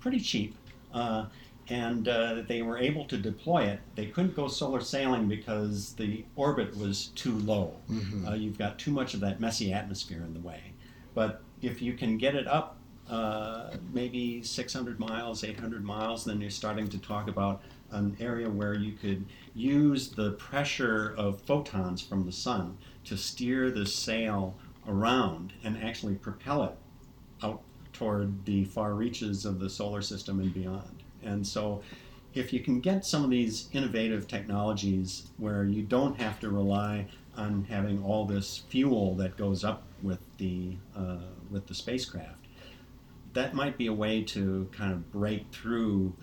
pretty cheap. Uh, and uh, they were able to deploy it. They couldn't go solar sailing because the orbit was too low. Mhm. Uh, you've got too much of that messy atmosphere in the way. But if you can get it up uh, maybe 600 miles, 800 miles, then you're starting to talk about an area where you could use the pressure of photons from the sun to steer the sail around and actually propel it out toward the far reaches of the solar system and beyond. And so, if you can get some of these innovative technologies where you don't have to rely on having all this fuel that goes up with the uh, with the spacecraft, that might be a way to kind of break through.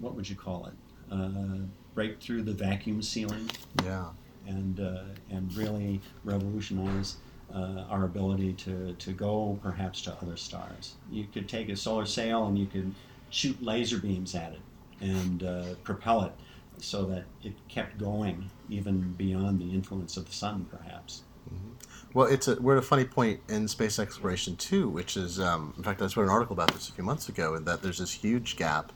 What would you call it? Uh, break through the vacuum ceiling Yeah. and uh, and really revolutionize uh, our ability to, to go perhaps to other stars. You could take a solar sail and you could shoot laser beams at it and uh, propel it so that it kept going even beyond the influence of the sun, perhaps. Well, it's a, we're at a funny point in space exploration too, which is, um, in fact, I just wrote an article about this a few months ago, and that there's this huge gap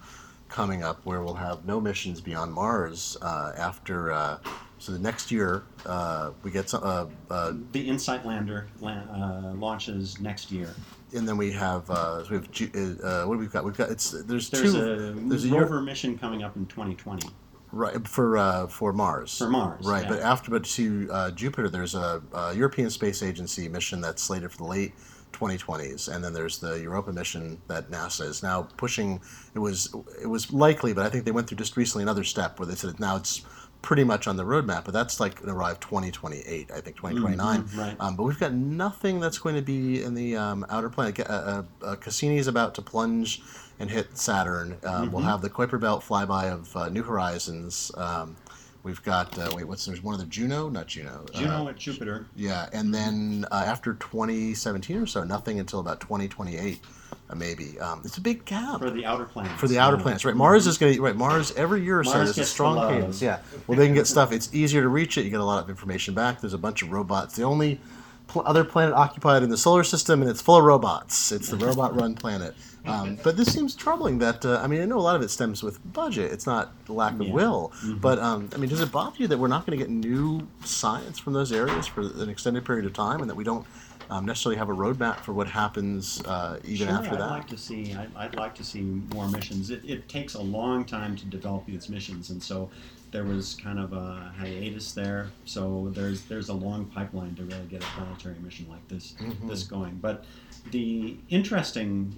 coming up where we'll have no missions beyond Mars uh, after. Uh, so the next year uh, we get some, uh, uh, The InSight lander lan- uh, launches next year. and then we have uh, so we have uh, what do we got? We've got it's there's, There's two a there's a year- rover mission coming up in 2020 right for uh, for Mars for Mars. Right, yeah. but after but to uh, Jupiter, there's a, a European Space Agency mission that's slated for the late 2020s, and then there's the Europa mission that NASA is now pushing. It was it was likely, but I think they went through just recently another step where they said now it's pretty much on the roadmap, but that's like to arrive 2028, I think 2029. Mhm, right. Um, but we've got nothing that's going to be in the um, outer planet. Uh, uh, uh, Cassini is about to plunge and hit Saturn. Um, We'll have the Kuiper Belt flyby of uh, New Horizons. Um, we've got uh, wait, what's there's one other Juno, not Juno. uh, Juno at Jupiter. yeah, and then uh, after 2017 or so, nothing until about 2028, uh, maybe. Um, it's a big gap For the outer planets. for the outer Yeah. planets, right? Mars is going to right. Mars every year or so Mars there's a strong cadence. Yeah, well they can get stuff. It's easier to reach it. You get a lot of information back. There's a bunch of robots. The only pl- other planet occupied in the solar system, and it's full of robots. It's the [LAUGHS] robot-run planet. Um, [LAUGHS] but this seems troubling. That uh, I mean, I know a lot of it stems with budget. It's not lack of Yeah. will. Mhm. But um, I mean, does it bother you that we're not going to get new science from those areas for an extended period of time, and that we don't um, necessarily have a roadmap for what happens uh, even sure, after I'd that? like to see. I'd, I'd like to see more missions. It, it takes a long time to develop these missions, and so there was kind of a hiatus there. So there's there's a long pipeline to really get a planetary mission like this Mhm. this going. But the interesting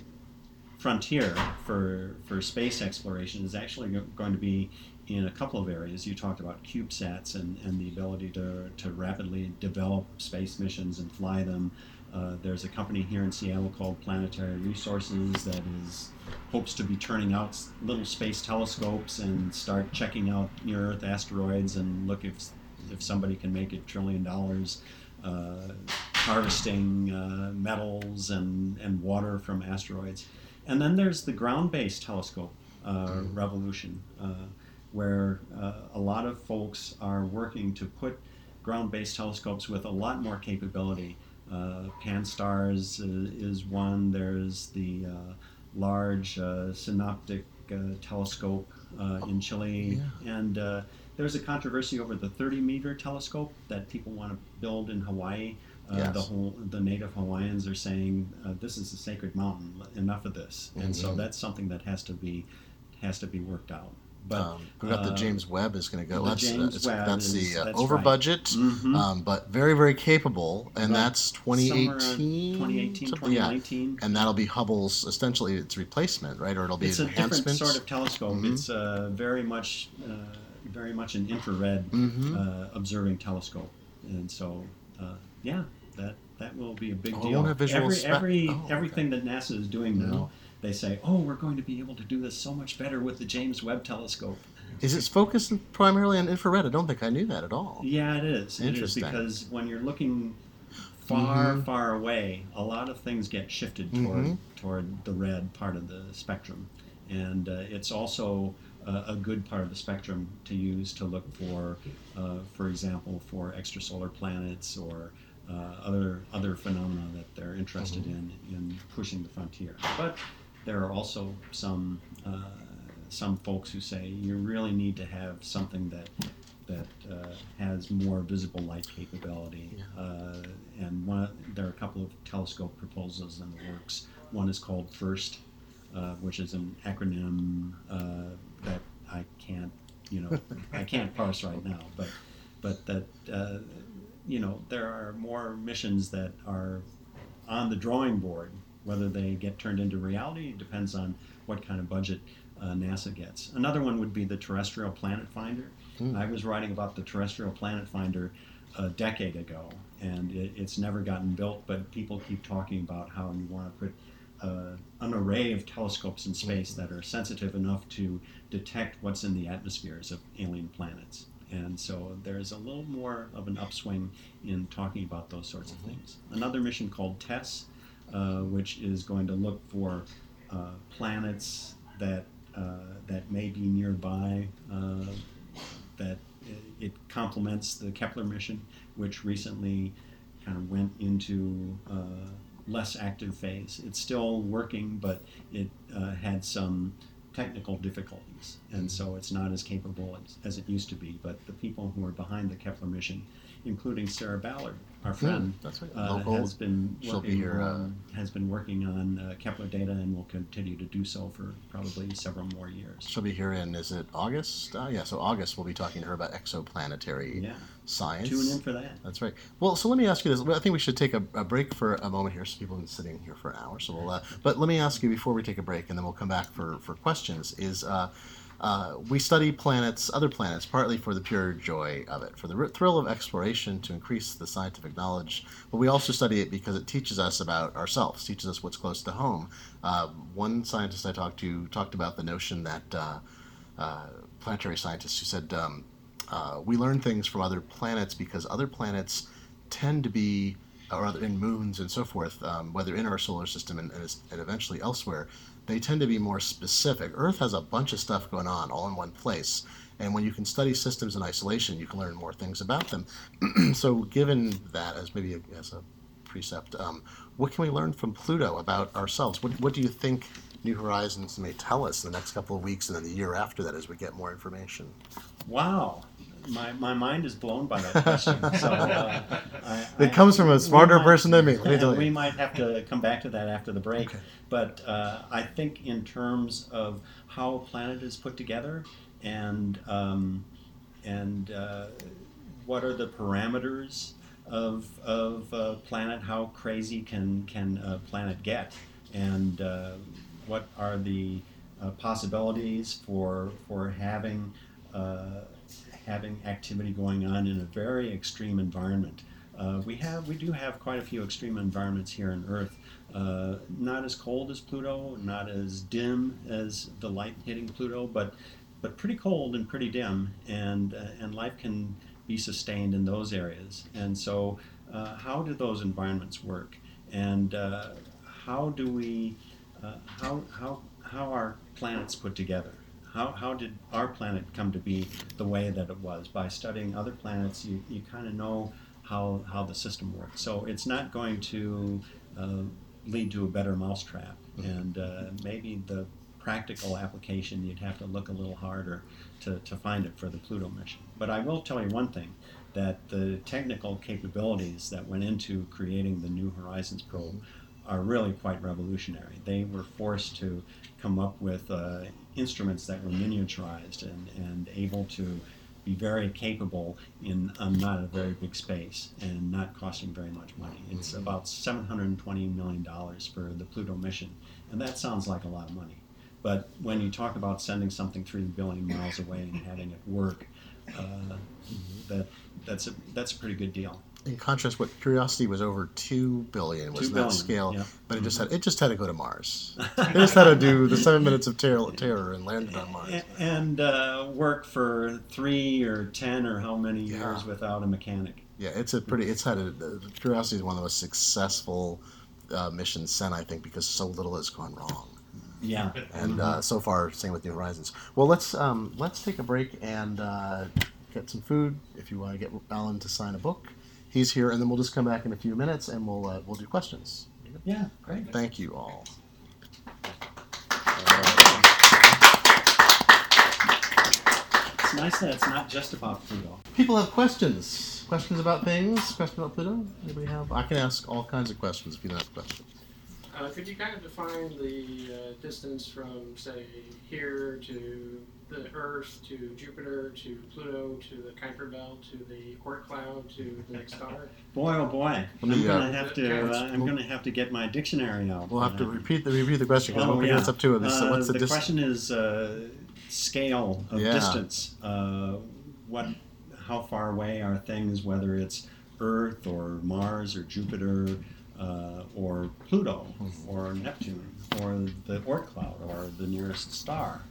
frontier for for space exploration is actually going to be in a couple of areas. You talked about CubeSats and, and the ability to, to rapidly develop space missions and fly them. Uh, there's a company here in Seattle called Planetary Resources that is hopes to be turning out little space telescopes and start checking out near Earth asteroids and look if if somebody can make a trillion dollars uh, harvesting uh, metals and, and water from asteroids. And then there's the ground-based telescope uh, revolution, uh, where uh, a lot of folks are working to put ground-based telescopes with a lot more capability. Uh, Pan-STARRS uh, is one. There's the uh, large uh, synoptic uh, telescope uh, in Chile, and uh, there's a controversy over the 30-meter telescope that people want to build in Hawaii. Uh, Yes. The whole the native Hawaiians are saying uh, this is a sacred mountain. Enough of this, and so Mhm. that's something that has to be has to be worked out. But um, we got the uh, James Webb is going to go. the That's uh, James it's- Webb that's is- the uh, that's over right. budget, Mhm. um, but very very capable, and About that's somewhere 2018. 2018, something- yeah. 2019. And that'll be Hubble's essentially its replacement, right? Or it'll be It's a different sort of telescope. Mhm. It's uh, very much uh, very much an infrared Mhm. uh, observing telescope, and so uh, yeah, that that will be a big Oh, deal. won't have visual every spec- every oh, okay. everything that NASA is doing now, they say, oh, we're going to be able to do this so much better with the James Webb telescope. Is it focused primarily on infrared? I don't think I knew that at all. Yeah, it is. It is Interesting. because when you're looking far, Mhm. far away, a lot of things get shifted toward Mhm. toward the red part of the spectrum, and uh, it's also uh, a good part of the spectrum to use to look for, uh, for example, for extrasolar planets or uh, other other phenomena that they're interested in in pushing the frontier. But there are also some uh, some folks who say you really need to have something that that uh, has more visible light capability. Yeah. Uh, and one, there are a couple of telescope proposals in the works. One is called FIRST, uh, which is an acronym uh, that I can't, you know, I can't parse right now. But but that uh, you know there are more missions that are on the drawing board. Whether they get turned into reality depends on what kind of budget uh, NASA gets. Another one would be the Terrestrial Planet Finder. Hmm. I was writing about the Terrestrial Planet Finder a decade ago, and it, it's never gotten built. But people keep talking about how you want to put uh, an array of telescopes in space that are sensitive enough to detect what's in the atmospheres of alien planets. And so there's a little more of an upswing in talking about those sorts of things. Another mission called TESS, uh, which is going to look for uh, planets that uh, that may be nearby. Uh, that it complements the Kepler mission, which recently kind of went into uh, less active phase. It's still working, but it uh, had some technical difficulties, and so it's not as capable as, as it used to be. But the people who are behind the Kepler mission, including Sarah Ballard, our friend, that's right. uh, has been she'll be working here, uh, on, has been working on uh, Kepler data and will continue to do so for probably several more years. She'll be here in is it August? Uh, yeah, so August we'll be talking to her about exoplanetary Yeah, science. tune in for that. That's right. Well, so let me ask you this. I think we should take a, a break for a moment here. So people have been sitting here for an hour. So we'll. Uh, but let me ask you before we take a break, and then we'll come back for for questions. Is uh, we study planets, other planets, partly for the pure joy of it, for the thrill of exploration to increase the scientific knowledge. But we also study it because it teaches us about ourselves, teaches us what's close to home. Uh, one scientist I talked to talked about the notion that uh, uh, planetary scientists who said um, uh, we learn things from other planets because other planets tend to be, or other in moons and so forth, um, whether in our solar system and, and eventually elsewhere, they tend to be more specific. Earth has a bunch of stuff going on all in one place. And when you can study systems in isolation, you can learn more things about them. [CLEARS THROAT] so, given that as maybe a, as a precept, um, what can we learn from Pluto about ourselves? What, what do you think New Horizons may tell us in the next couple of weeks and then the year after that as we get more information? Wow, my, my mind is blown by that question. [LAUGHS] so, uh, I, It comes from a smarter might- person than me, let me tell you. We might have to come back to that after the break. Okay. But uh, I think in terms of how a planet is put together and um, and uh, what are the parameters of of a planet, how crazy can can a planet get, and uh, what are the uh, possibilities for for having uh, having activity going on in a very extreme environment. Uh, we have we do have quite a few extreme environments here on Earth. Uh, not as cold as Pluto, not as dim as the light hitting Pluto, but but pretty cold and pretty dim, and uh, and life can be sustained in those areas. And so, uh, how do those environments work? And uh, how do we uh, how how how are planets put together? How, how did our planet come to be the way that it was? By studying other planets, you, you kind of know how, how the system works. So it's not going to uh, lead to a better mousetrap. And uh, maybe the practical application, you'd have to look a little harder to, to find it for the Pluto mission. But I will tell you one thing that the technical capabilities that went into creating the New Horizons probe are really quite revolutionary. They were forced to come up with uh, instruments that were miniaturized and, and able to be very capable in um, not a very big space and not costing very much money. It's about $720 million for the Pluto mission, and that sounds like a lot of money. But when you talk about sending something three billion miles away and having it work, uh, that that's a that's a pretty good deal. In contrast, what Curiosity was over two billion was that scale, yeah. but it just had it just had to go to Mars. it just had to do the seven minutes of terror, terror and landed on Mars. And uh, work for three or ten or how many Yeah. years without a mechanic. Yeah, it's a pretty. It's had a. uh, Curiosity is one of the most successful uh, missions sent, I think, because so little has gone wrong. Yeah. And uh, so far, same with New Horizons. Well, let's um, let's take a break and uh, get some food. If you want to get Alan to sign a book, he's here, and then we'll just come back in a few minutes and we'll uh, we'll do questions. Yeah, great. Thank you all. It's nice that it's not just about Pluto. People have questions. Questions about things. Questions about Pluto. Anybody have? I can ask all kinds of questions if you don't have questions. Uh, could you kind of define the uh, distance from, say, here to the Earth to Jupiter to Pluto to the Kuiper Belt to the Oort cloud to the next star? Boy, oh boy, I'm uh, gonna have to. Uh, I'm gonna have to get my dictionary out. We'll have to Uh, repeat the repeat the question because Oh, we'll pick yeah. this up too. This, Uh, what's the, the dis- question is uh, scale of Yeah. distance. Uh, what, how far away are things? Whether it's Earth or Mars or Jupiter uh, or Pluto Mm-hmm. or Neptune or the Oort cloud or the nearest star.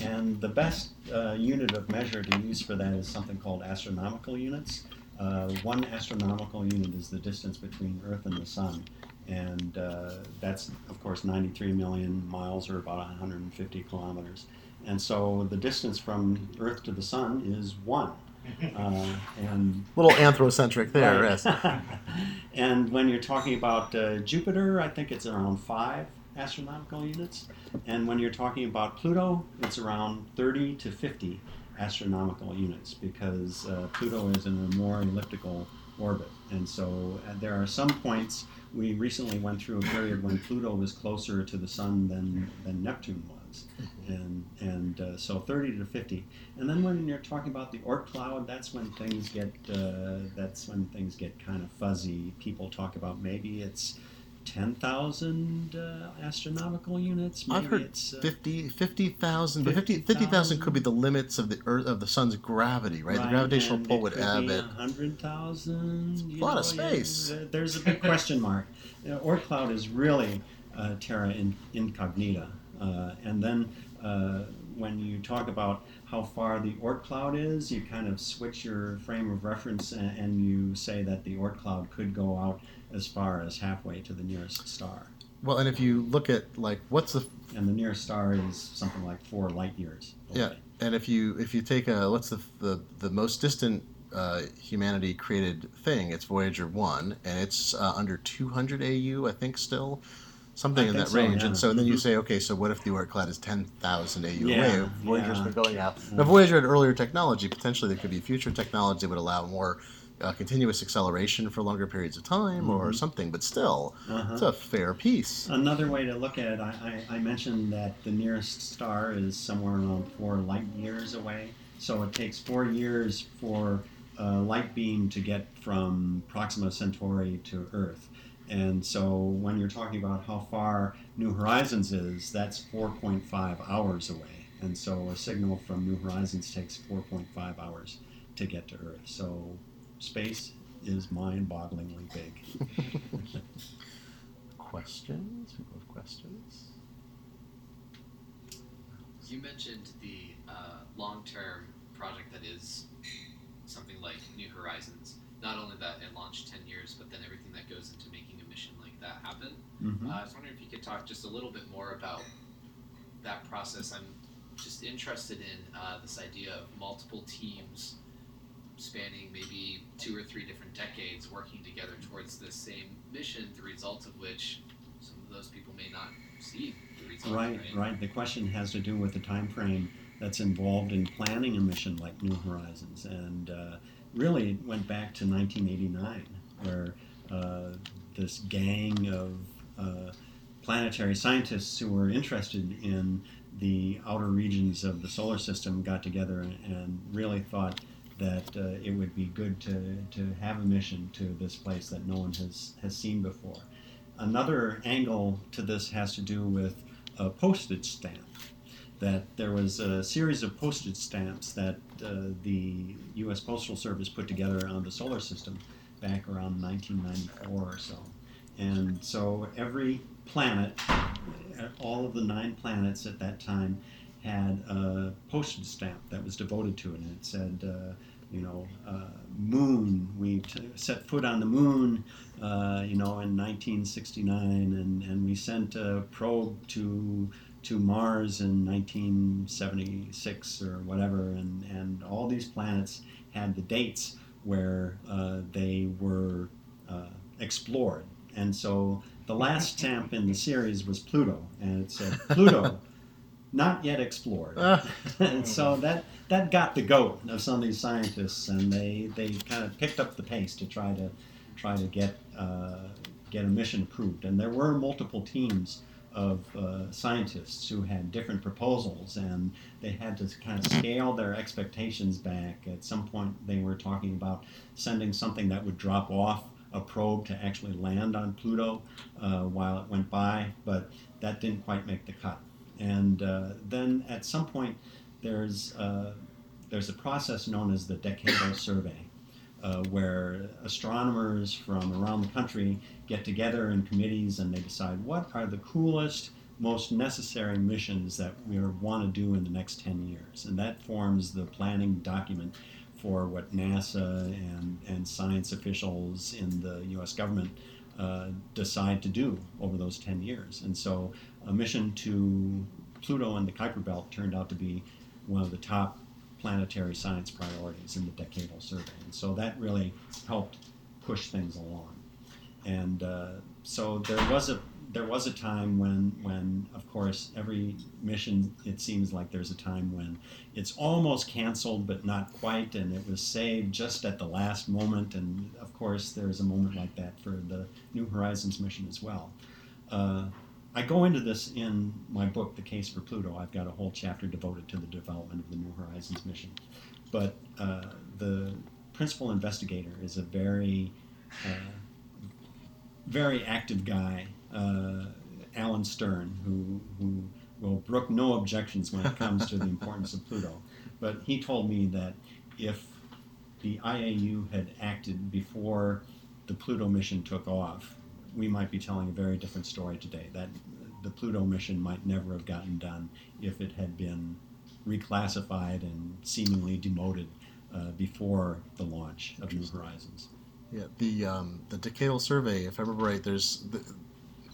And the best uh, unit of measure to use for that is something called astronomical units. Uh, one astronomical unit is the distance between Earth and the Sun, and uh, that's of course 93 million miles or about 150 kilometers. And so the distance from Earth to the Sun is one. [LAUGHS] Uh, and little anthrocentric there. Right. Yes. [LAUGHS] and when you're talking about uh, Jupiter, I think it's around five astronomical units. And when you're talking about Pluto, it's around 30 to 50 astronomical units because uh, Pluto is in a more elliptical orbit. And so uh, there are some points, we recently went through a period when Pluto was closer to the Sun than, than Neptune was. And, and uh, so 30 to 50. And then when you're talking about the Oort cloud, that's when things get uh, that's when things get kind of fuzzy. People talk about maybe it's 10,000 uh, astronomical units. Maybe I've heard it's uh, 50 50,000, but 50 50,000 could be the limits of the Earth of the Sun's gravity, right? the gravitational pull would ebb it. 100,000. a lot of know, yeah, space. th- there's a big question mark. You know, Oort cloud is really uh, terra in, incognita. Uh, and then uh, when you talk about how far the Oort cloud is, you kind of switch your frame of reference and, and you say that the Oort cloud could go out as far as halfway to the nearest star. Well, and if you look at like what's the And the nearest star is something like four light years. away. Yeah, and if you if you take a what's the the, the most distant uh, humanity created thing, it's Voyager one, and it's uh, under 200 AU, I think, still something I in that so, range. yeah. And so then you Mhm. say, okay, so what if the Oort cloud is 10,000 AU Yeah, away? Voyager's yeah. been going out. Now Voyager had earlier technology. Potentially, there could be future technology that would allow more. Uh, continuous acceleration for longer periods of time, or Mhm. something, but still, Uh-huh. it's a fair piece. Another way to look at it, I, I, I mentioned that the nearest star is somewhere around four light years away. So it takes four years for a light beam to get from Proxima Centauri to Earth. And so when you're talking about how far New Horizons is, that's 4.5 hours away. And so a signal from New Horizons takes 4.5 hours to get to Earth. So space is mind bogglingly big. [LAUGHS] Questions? People have questions? You mentioned the uh, long-term project that is something like New Horizons. Not only that it launched ten years, but then everything that goes into making a mission like that happen. Mhm. Uh, I was wondering if you could talk just a little bit more about that process. I'm just interested in uh, this idea of multiple teams spanning maybe two or three different decades working together towards this same mission, the results of which some of those people may not see the result. Right, right. The question has to do with the time frame that's involved in planning a mission like New Horizons, and uh, really it went back to 1989, where uh, this gang of uh, planetary scientists who were interested in the outer regions of the solar system got together and, and really thought that uh, it would be good to, to have a mission to this place that no one has, has seen before. Another angle to this has to do with a postage stamp. That there was a series of postage stamps that uh, the U.S. Postal Service put together on the solar system back around 1994 or so. And so every planet, all of the nine planets at that time, had a postage stamp that was devoted to it. And it said, uh, you know, uh, moon, we t- set foot on the moon, uh, you know, in 1969, and, and we sent a probe to to Mars in 1976 or whatever, and, and all these planets had the dates where uh, they were uh, explored. And so the last stamp in the series was Pluto, and it said Pluto, not yet explored. Ah. [LAUGHS] and so that that got the goat of some of these scientists, and they, they kind of picked up the pace to try to try to get uh, get a mission approved. And there were multiple teams of uh, scientists who had different proposals, and they had to kind of scale their expectations back. At some point, they were talking about sending something that would drop off a probe to actually land on Pluto uh, while it went by, but that didn't quite make the cut. And uh, then at some point, there's uh, there's a process known as the decadal [COUGHS] survey, uh, where astronomers from around the country get together in committees and they decide what are the coolest, most necessary missions that we want to do in the next 10 years. And that forms the planning document for what NASA and, and science officials in the US government uh, decide to do over those 10 years. And so a mission to Pluto and the Kuiper Belt turned out to be one of the top planetary science priorities in the decadal survey. And so that really helped push things along. And uh, so there was a there was a time when when of course every mission it seems like there's a time when it's almost canceled but not quite and it was saved just at the last moment and of course there's a moment like that for the new horizons mission as well uh, i go into this in my book the case for pluto i've got a whole chapter devoted to the development of the new horizons mission but uh, the principal investigator is a very uh, very active guy, uh, Alan Stern, who, who will brook no objections when it comes to the importance of Pluto. But he told me that if the IAU had acted before the Pluto mission took off, we might be telling a very different story today. That the Pluto mission might never have gotten done if it had been reclassified and seemingly demoted uh, before the launch of New Horizons. Yeah, the um, the decadal survey, if I remember right, there's the,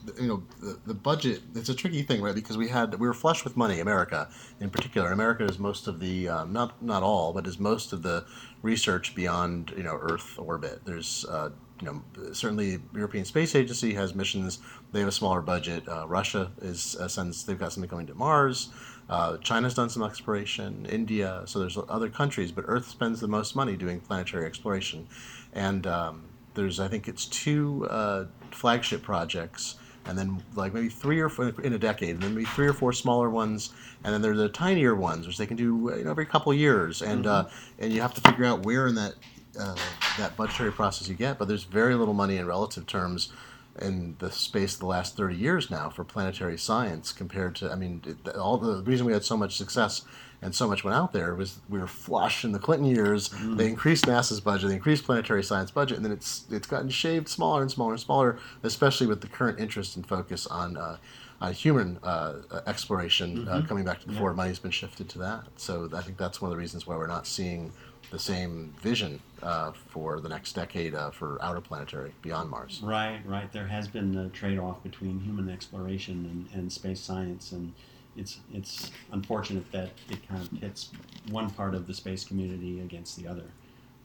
the, you know the, the budget. It's a tricky thing, right? Because we had we were flush with money. America, in particular, America is most of the um, not not all, but is most of the research beyond you know Earth orbit. There's uh, you know certainly European Space Agency has missions. They have a smaller budget. Uh, Russia is uh, sends they've got something going to Mars. Uh, China's done some exploration. India. So there's other countries, but Earth spends the most money doing planetary exploration and um, there's I think it's two uh, flagship projects, and then like maybe three or four in a decade, and then maybe three or four smaller ones, and then there's the tinier ones which they can do you know every couple years, and Mm-hmm. uh, and you have to figure out where in that uh, that budgetary process you get, but there's very little money in relative terms. In the space of the last 30 years now for planetary science, compared to, I mean, it, all the reason we had so much success and so much went out there was we were flush in the Clinton years. Mm-hmm. They increased NASA's budget, they increased planetary science budget, and then it's it's gotten shaved smaller and smaller and smaller, especially with the current interest and focus on uh, on human uh, exploration uh, coming back to the Mm-hmm. Yeah. fore. Money's been shifted to that, so I think that's one of the reasons why we're not seeing the same vision uh, for the next decade uh, for outer planetary beyond Mars. Right, right. There has been a trade-off between human exploration and, and space science, and it's it's unfortunate that it kind of pits one part of the space community against the other.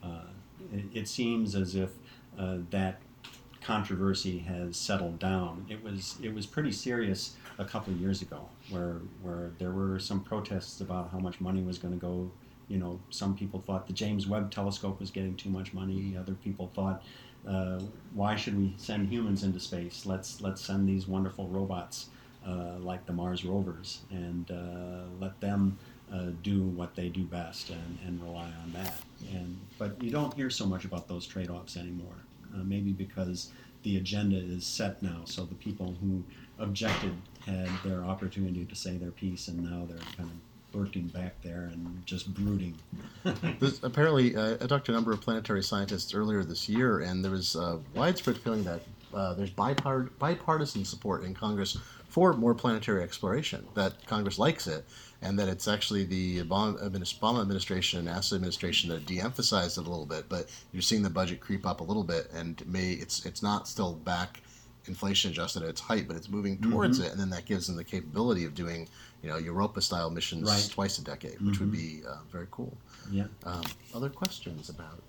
Uh, it, it seems as if uh, that controversy has settled down. It was it was pretty serious a couple of years ago, where where there were some protests about how much money was going to go. You know, some people thought the James Webb Telescope was getting too much money. Other people thought, uh, why should we send humans into space? Let's let's send these wonderful robots uh, like the Mars rovers and uh, let them uh, do what they do best and, and rely on that. And but you don't hear so much about those trade-offs anymore. Uh, maybe because the agenda is set now, so the people who objected had their opportunity to say their piece, and now they're kind of lurking back there and just brooding. [LAUGHS] Apparently, uh, I talked to a number of planetary scientists earlier this year, and there was a widespread feeling that uh, there's bipart- bipartisan support in Congress for more planetary exploration, that Congress likes it, and that it's actually the Obama, Obama administration and NASA administration that de-emphasized it a little bit. But you're seeing the budget creep up a little bit, and may it's it's not still back inflation adjusted at its height, but it's moving towards it, and then that gives them the capability of doing you know Europa style missions Right. twice a decade, which would be uh, very cool. Yeah. Um, other questions about?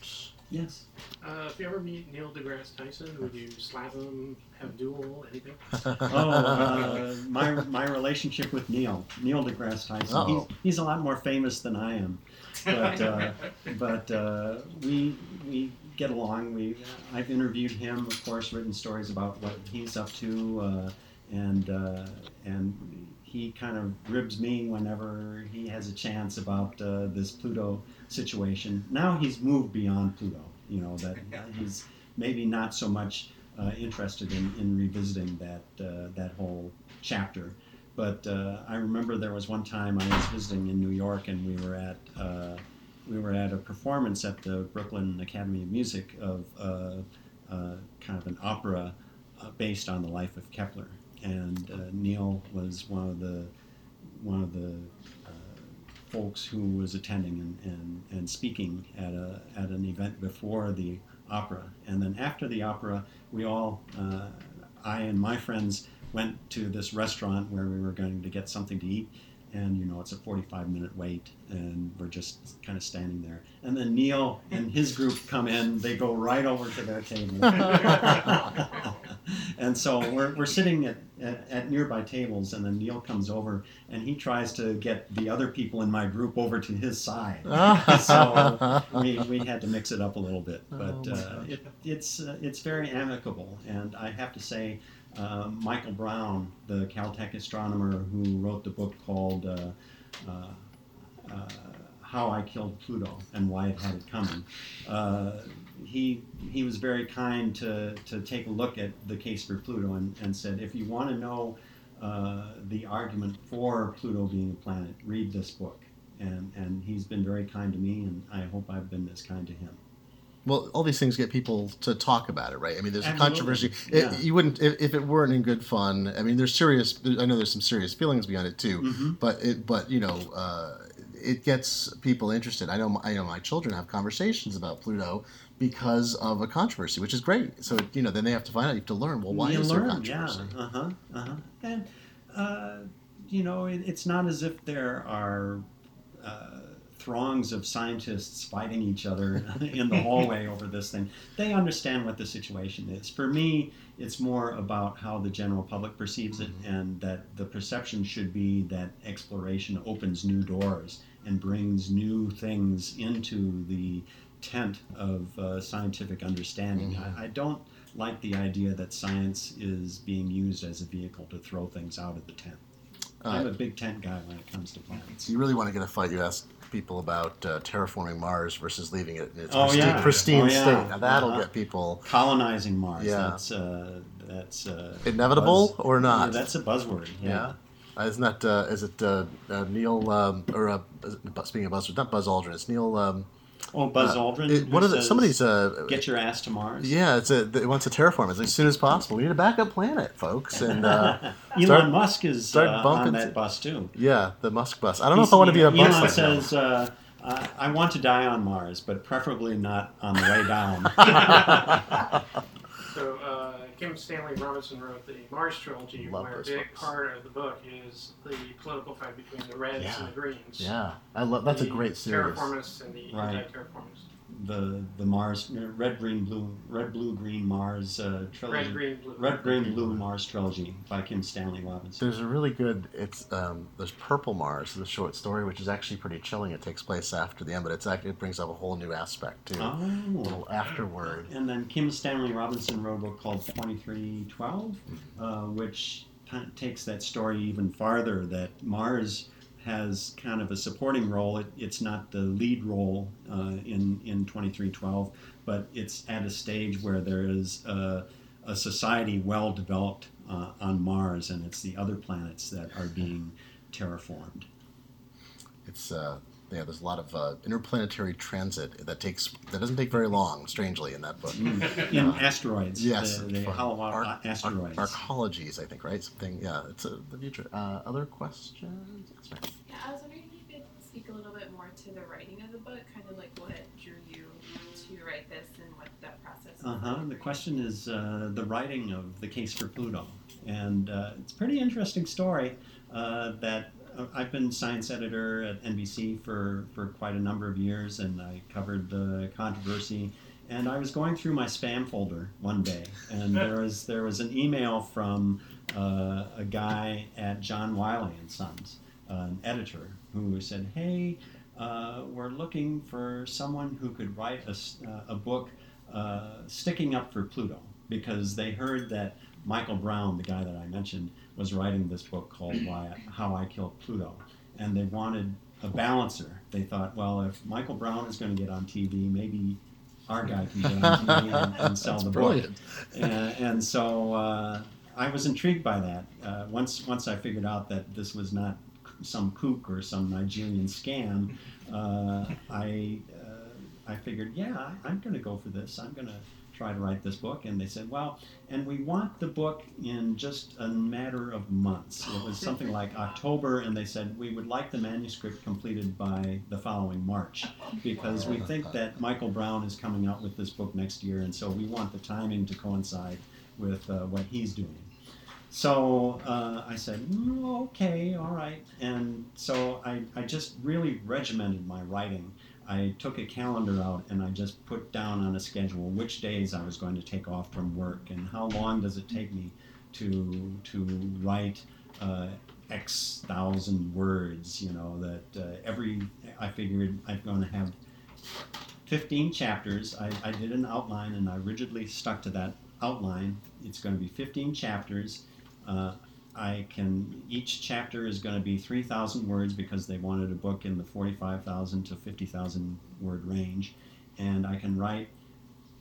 Yes. Uh, if you ever meet Neil deGrasse Tyson, would you slap him, have a duel, anything? [LAUGHS] Oh, uh, my my relationship with Neil, Neil deGrasse Tyson. Uh-oh. He's, he's a lot more famous than I am, but uh, [LAUGHS] but uh, we we get along. We I've interviewed him, of course, written stories about what he's up to, uh, and uh, and he kind of ribs me whenever he has a chance about uh, this Pluto situation. Now he's moved beyond Pluto. You know that [LAUGHS] he's maybe not so much uh, interested in, in revisiting that uh, that whole chapter. But uh, I remember there was one time I was visiting in New York, and we were at uh, we were at a performance at the Brooklyn Academy of Music of uh, uh, kind of an opera uh, based on the life of Kepler, and uh, Neil was one of the one of the uh, folks who was attending and, and, and speaking at a at an event before the opera, and then after the opera, we all I and my friends went to this restaurant where we were going to get something to eat. And you know it's a 45 minute wait, and we're just kind of standing there. And then Neil and his group come in. They go right over to their table, [LAUGHS] and so we're, we're sitting at, at, at nearby tables, and then Neil comes over and he tries to get the other people in my group over to his side. [LAUGHS] so we, we had to mix it up a little bit, Oh but my uh, it, it's uh, it's very amicable, and I have to say, uh, Michael Brown, the Caltech astronomer who wrote the book called uh, uh, uh, "How I Killed Pluto and Why It Had It Coming," uh, he he was very kind to to take a look at the case for Pluto and, and said, if you want to know uh, the argument for Pluto being a planet, read this book. And, and he's been very kind to me, and I hope I've been as kind to him. Well, all these things get people to talk about it, right? I mean, there's a controversy. Yeah. It, you wouldn't if, if it weren't in good fun. I mean, there's serious. I know there's some serious feelings behind it too. Mm-hmm. But it, but you know, uh, it gets people interested. I know, I know, my children have conversations about Pluto because of a controversy, which is great. So you know, then they have to find out. You have to learn. Well, why you is learn, there yeah, controversy? uh huh, uh huh. And uh, you know, it, it's not as if there are uh, throngs of scientists fighting each other [LAUGHS] in the hallway over this thing. They understand what the situation is. For me, it's more about how the general public perceives it, and that the perception should be that exploration opens new doors and brings new things into the tent of uh, scientific understanding. Mhm. I, I don't like the idea that science is being used as a vehicle to throw things out of the tent. I'm a big tent guy when it comes to planets. you really want to get a fight? You ask people about uh, terraforming Mars versus leaving it in its Oh, pristine, yeah. pristine Oh, yeah. state. Now that'll Uh-huh. get people Colonizing Mars. Yeah. That's uh, that's uh, inevitable buzz- or not. Yeah, that's a buzzword. Yeah. Uh, isn't that uh, is it uh, uh, Neil um, or uh, is it- bu- speaking of Buzz, not Buzz Aldrin, it's Neil. Um, Oh, Buzz uh, Aldrin. it- who one of the says, uh, get your ass to Mars. yeah, it's a it wants to terraform it as soon as possible. We need a backup planet, folks, and uh, [LAUGHS] Elon start- Musk is start uh, bumping on that bus too. yeah, the Musk bus. I don't know if I want to be a Elon bus. like says, uh, I, "I want to die on Mars, but preferably not on the way down." [LAUGHS] [LAUGHS] So uh, Kim Stanley Robinson wrote the Mars trilogy, Love where a big books. part of the book is the political fight between the Reds Yeah. and the Greens. Yeah, I love. That's a great series. Terraformists and the Right. anti-terraformists. The the Mars red green blue red blue green Mars uh, trilogy. Red, green, blue. Red green blue Mars trilogy by Kim Stanley Robinson. There's a really good. It's um, there's Purple Mars, the short story, which is actually pretty chilling. It takes place after the end, but it's actually it brings up a whole new aspect too. A Oh. little afterword. And then Kim Stanley Robinson wrote a book called 2312, uh, which t- takes that story even farther. That Mars has kind of a supporting role. It, it's not the lead role uh, in, in 2312, but it's at a stage where there is a, a society well developed uh, on Mars, and it's the other planets that are being terraformed. It's uh, yeah. There's a lot of uh, interplanetary transit that takes that doesn't take very long. Strangely, in that book. In asteroids, Yes, the, the for hollow out arc- asteroids. Arcologies, I think, right? Something. Yeah, it's uh, the future. Uh, other questions? Yes. Yeah, I was wondering if you could speak a little bit more to the writing of the book, kind of like what drew you to write this and what that process. Uh huh. The question is uh, the writing of the case for Pluto, and uh, it's a pretty interesting story. Uh, that uh, I've been science editor at NBC for for quite a number of years, and I covered the controversy. And I was going through my spam folder one day, and [LAUGHS] there was there was an email from uh, a guy at John Wiley and Sons, uh, an editor, who said, "Hey, uh, we're looking for someone who could write a, uh, a book uh, sticking up for Pluto because they heard that Michael Brown, the guy that I mentioned, was writing this book called Why, How I Killed Pluto, and they wanted a balancer. They thought, well, if Michael Brown is going to get on TV, maybe our guy can get on TV and, and [LAUGHS] sell That's the brilliant. book. And, and so uh, I was intrigued by that. Uh, once once I figured out that this was not some kook or some Nigerian scam, uh, I uh, I figured, yeah, I'm going to go for this. I'm going to try to write this book. And they said, well, and we want the book in just a matter of months. It was something like October, and they said we would like the manuscript completed by the following March because we think that Michael Brown is coming out with this book next year, and so we want the timing to coincide with uh, what he's doing. So uh, I said, "Mm, okay, all right. And so I, I just really regimented my writing. I took a calendar out and I just put down on a schedule which days I was going to take off from work and how long does it take me to to write uh, X thousand words. You know that uh, every I figured I'm going to have 15 chapters. I, I did an outline and I rigidly stuck to that outline. It's going to be 15 chapters. Uh, I can each chapter is going to be 3,000 words because they wanted a book in the 45,000 to 50,000 word range, and I can write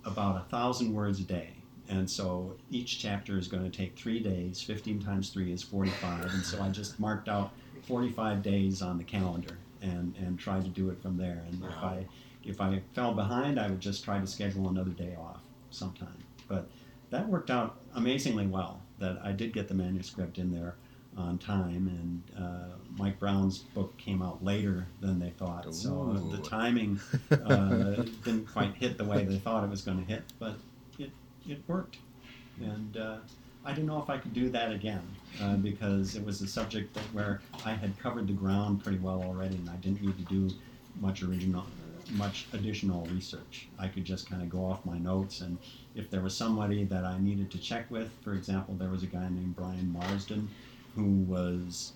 about a thousand words a day. And so each chapter is going to take three days. 15 times three is 45, and so I just marked out 45 days on the calendar and and tried to do it from there. And if I if I fell behind, I would just try to schedule another day off sometime. But that worked out amazingly well. That I did get the manuscript in there on time, and uh, Mike Brown's book came out later than they thought. So uh, the timing uh, [LAUGHS] didn't quite hit the way they thought it was going to hit, but it it worked. And uh, I didn't know if I could do that again uh, because it was a subject that where I had covered the ground pretty well already, and I didn't need to do much original, much additional research. I could just kind of go off my notes, and if there was somebody that I needed to check with, for example, there was a guy named Brian Marsden who was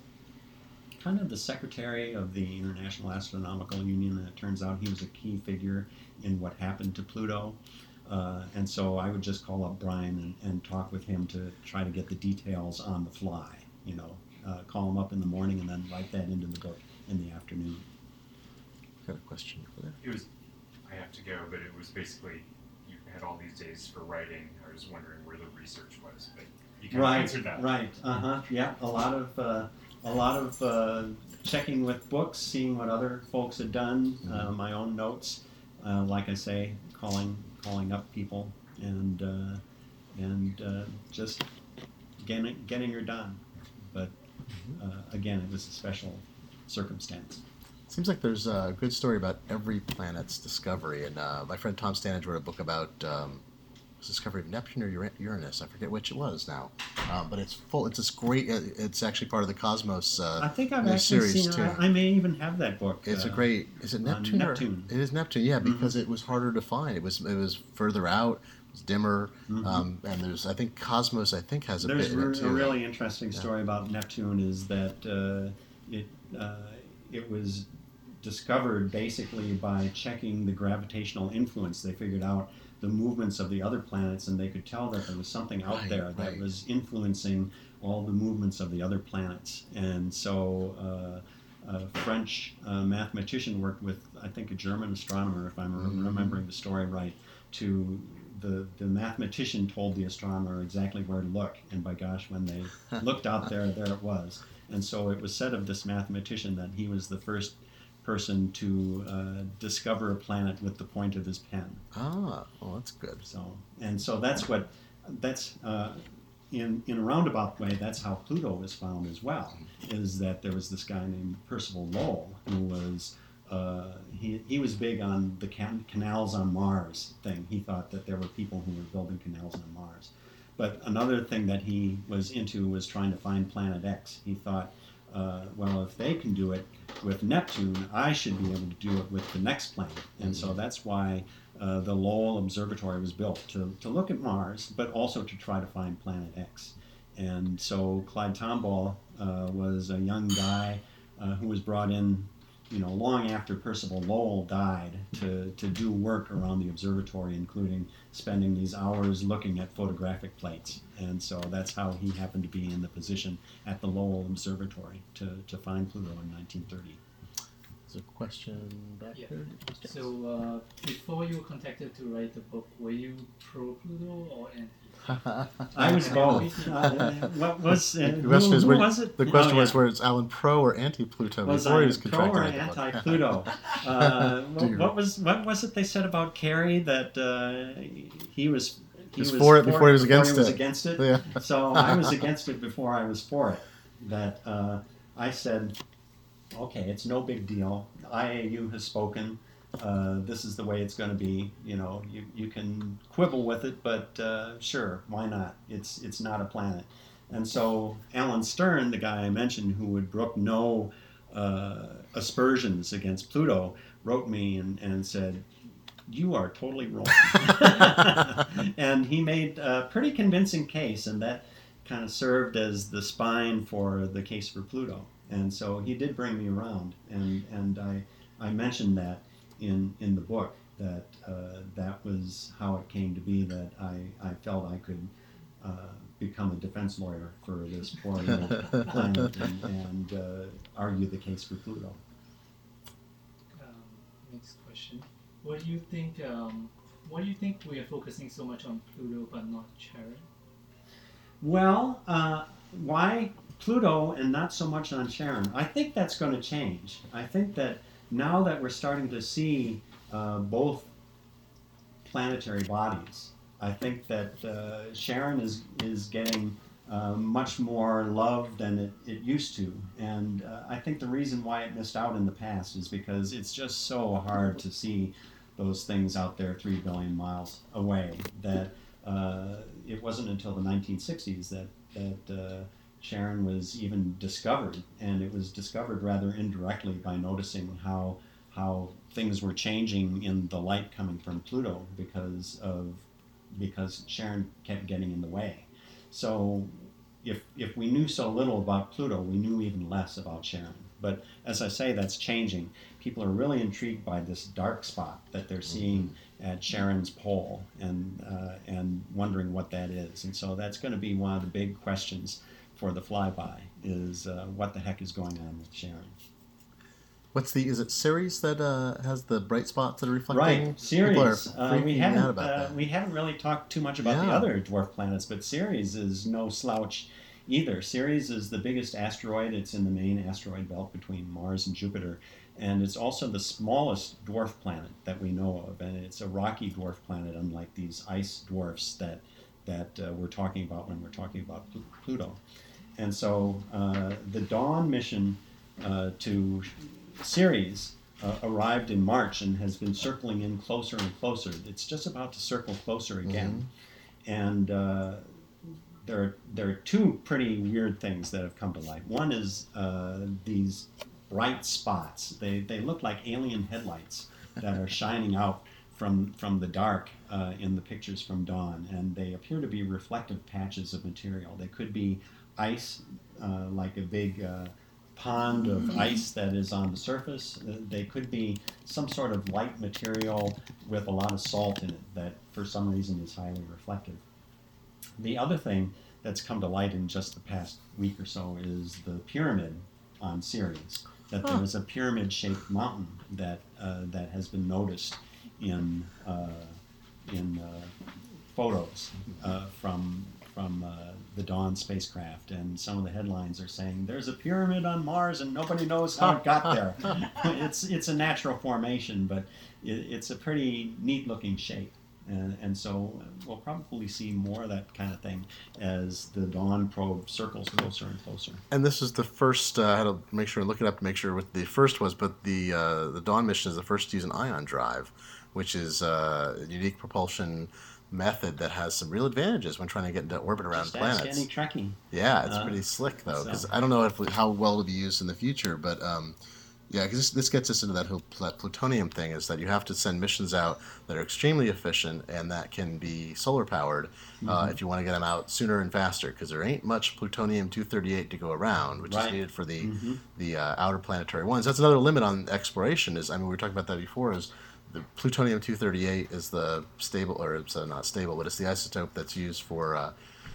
kind of the secretary of the International Astronomical Union, and it turns out he was a key figure in what happened to Pluto. Uh, and so I would just call up Brian and, and talk with him to try to get the details on the fly. You know, uh, call him up in the morning and then write that into the book in the afternoon. Got a question for that? It was, I have to go, but it was basically, you had all these days for writing. I was wondering where the research was, but you kind of Right, answered that. right. Uh huh. Yeah, a lot of uh, a lot of uh, checking with books, seeing what other folks had done, uh, my own notes. Uh, like I say, calling calling up people and uh, and uh, just getting getting her done. But uh, again, it was a special circumstance. Seems like there's a good story about every planet's discovery, and uh, my friend Tom Standage wrote a book about um, was discovery of Neptune or Uranus. I forget which it was now, uh, but it's full. It's this great. uh, It's actually part of the Cosmos. I Uh, think I've actually series, seen. too. I, I may even have that book. it's a uh, great. Is it Neptune? Neptune. Or, it is Neptune. Yeah, Mhm. because it was harder to find. It was it was further out. It was dimmer. mhm. Um, and there's I think Cosmos I think has a There's bit a really interesting Yeah. story about Neptune is that uh, it uh, it was discovered basically by checking the gravitational influence. They figured out the movements of the other planets, and they could tell that there was something out Right, there that right. was influencing all the movements of the other planets. And so. Uh, a French uh, mathematician worked with, I think, a German astronomer, if I'm Mhm. remembering the story right, to the, the mathematician told the astronomer exactly where to look, and by gosh, when they [LAUGHS] looked out there, there it was. And so it was said of this mathematician that he was the first person to uh, discover a planet with the point of his pen. Ah, well that's good. So and so that's what that's uh, in in a roundabout way. That's how Pluto was found as well. Is that there was this guy named Percival Lowell who was. Uh, he, he was big on the can- canals on Mars thing. He thought that there were people who were building canals on Mars. But another thing that he was into was trying to find Planet X. He thought, uh, well, if they can do it with Neptune, I should be able to do it with the next planet. And so that's why uh, the Lowell Observatory was built to, to look at Mars, but also to try to find Planet X. And so Clyde Tombaugh uh, was a young guy uh, who was brought in, you know, long after Percival Lowell died to, to do work around the observatory, including spending these hours looking at photographic plates. And so that's how he happened to be in the position at the Lowell Observatory to, to find Pluto in 1930. There's a question back Yeah. there. So uh, before you were contacted to write the book, were you pro Pluto or anti? I was both. [LAUGHS] Uh, what was uh, The question who, is who where- was it? The question Oh, was where it's Alan pro or anti Pluto before I he was pro or to write the book. anti-Pluto? [LAUGHS] Uh, what, what was what was it they said about Kerry that uh, he was he was for it before he was against it. against it. yeah. So [LAUGHS] I was against it before I was for it. That uh, I said, okay, it's no big deal. IAU has spoken. Uh, this is the way it's going to be. You know, you, you can quibble with it, but uh, sure, why not? It's it's not a planet. And so Alan Stern, the guy I mentioned, who would brook no uh, aspersions against Pluto, wrote me and, and said, "You are totally wrong." [LAUGHS] and he made a pretty convincing case, and that kind of served as the spine for the case for Pluto. And so he did bring me around, and and I I mentioned that in in the book that uh, that was how it came to be that I I felt I could. Uh, become a defense lawyer for this poor little [LAUGHS] planet and, and uh, argue the case for Pluto. Um, next question. What do you think? Um, why do you think we are focusing so much on Pluto but not Charon? Well, uh, why Pluto and not so much on Charon? I think that's going to change. I think that now that we're starting to see uh, both planetary bodies, I think that uh, Charon is is getting uh, much more love than it, it used to, and uh, I think the reason why it missed out in the past is because it's just so hard to see those things out there three billion miles away that uh, it wasn't until the 1960s that that Charon was even discovered, and it was discovered rather indirectly by noticing how how things were changing in the light coming from Pluto because of because Charon kept getting in the way. So if if we knew so little about Pluto, we knew even less about Charon. But as I say, that's changing. People are really intrigued by this dark spot that they're seeing at Charon's pole and uh, and wondering what that is. And so that's going to be one of the big questions for the flyby is uh, what the heck is going on with Charon. What's the? Is it Ceres that uh, has the bright spots that are reflecting? Right, Ceres. Uh, we haven't uh, we haven't really talked too much about the other dwarf planets, but Ceres is no slouch either. Ceres is the biggest asteroid. It's in the main asteroid belt between Mars and Jupiter, and it's also the smallest dwarf planet that we know of. And it's a rocky dwarf planet, unlike these ice dwarfs that that uh, we're talking about when we're talking about Plu- Pluto. And so uh, the Dawn mission uh, to Ceres uh, arrived in March and has been circling in closer and closer. It's just about to circle closer again. and uh, there are, there are two pretty weird things that have come to light. One is uh, these bright spots. They, they look like alien headlights that are shining out from from the dark uh, in the pictures from dawn, and they appear to be reflective patches of material. They could be ice, uh, like a big uh, pond of ice that is on the surface. Uh, They could be some sort of light material with a lot of salt in it that, for some reason, is highly reflective. The other thing that's come to light in just the past week or so is the pyramid on Ceres. That there is a pyramid-shaped mountain that uh, that has been noticed in uh, in uh, photos uh, from from uh, the Dawn spacecraft, and some of the headlines are saying there's a pyramid on Mars and nobody knows how it got there. [LAUGHS] [LAUGHS] it's it's a natural formation, but it, it's a pretty neat-looking shape. And, and so we'll probably see more of that kind of thing as the Dawn probe circles closer and closer. And this is the first. Uh, I had to make sure and look it up to make sure what the first was. But the uh, the Dawn mission is the first to use an ion drive, which is uh, a unique propulsion method that has some real advantages when trying to get into orbit around Just planets. any Trekkie. Yeah, it's Uh, pretty slick though, because so- I don't know if how well it'll be used in the future, but um, yeah, because this, this gets us into that whole pl- plutonium thing is that you have to send missions out that are extremely efficient and that can be solar powered uh, Mm-hmm. if you want to get them out sooner and faster, because there ain't much plutonium 238 to go around, which is needed for the Mhm. the uh, outer planetary ones. That's another limit on exploration. Is I mean we were talking about that before. Is the plutonium 238 is the stable or it's uh, not stable, but it's the isotope that's used for uh,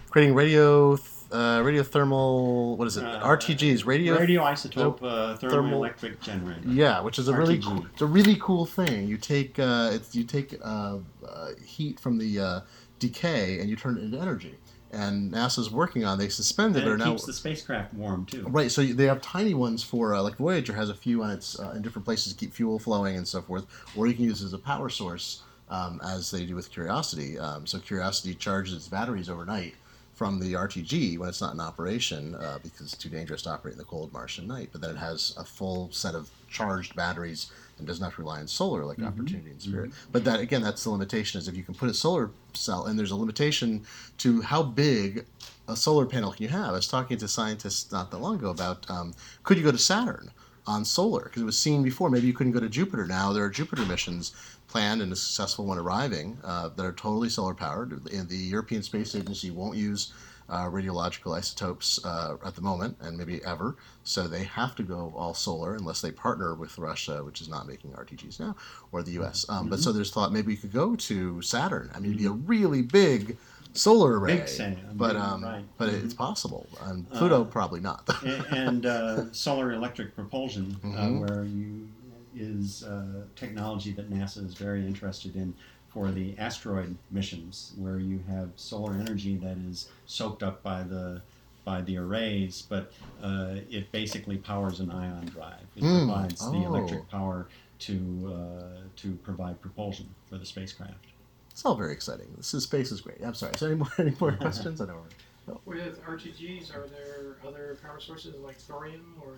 creating radio th- uh, radiothermal. What is it? Uh, RTGs, radio. radioisotope uh, thermal- thermoelectric generator. yeah, which is a really cool, it's a really cool thing. You take uh, it's you take uh, uh, heat from the uh, decay and you turn it into energy. And NASA's working on. They suspended And or it now keeps the spacecraft warm too. Right, so they have tiny ones for uh, like Voyager has a few on its uh, in different places to keep fuel flowing and so forth, or you can use it as a power source um, as they do with Curiosity. Um, so Curiosity charges its batteries overnight from the RTG when it's not in operation uh, because it's too dangerous to operate in the cold Martian night. But then it has a full set of charged batteries and doesn't rely on solar like Opportunity and Spirit. But that again, that's the limitation is if you can put a solar cell, and there's a limitation to how big a solar panel can you have? I was talking to scientists not that long ago about um, could you go to Saturn on solar because it was seen before. Maybe you couldn't go to Jupiter. Now there are Jupiter missions planned and a successful one arriving uh, that are totally solar powered. And the European Space Agency won't use uh, radiological isotopes uh, at the moment and maybe ever. So they have to go all solar unless they partner with Russia, which is not making RTGs now, or the US. Um, But so there's thought maybe you could go to Saturn. I mean, it'd be a really big solar array. Big Sam, But um, right. but Mhm. it's possible. And Pluto Uh, probably not. And uh, solar electric propulsion, uh, where you is uh, technology that NASA is very interested in for the asteroid missions, where you have solar energy that is soaked up by the by the arrays, but uh, it basically powers an ion drive. It Mm. provides the Oh. electric power to uh, to provide propulsion for the spacecraft. It's all very exciting. This is space is great. I'm sorry. So any more any more [LAUGHS] questions? I don't. Know. With RTGs, are there other power sources like thorium or?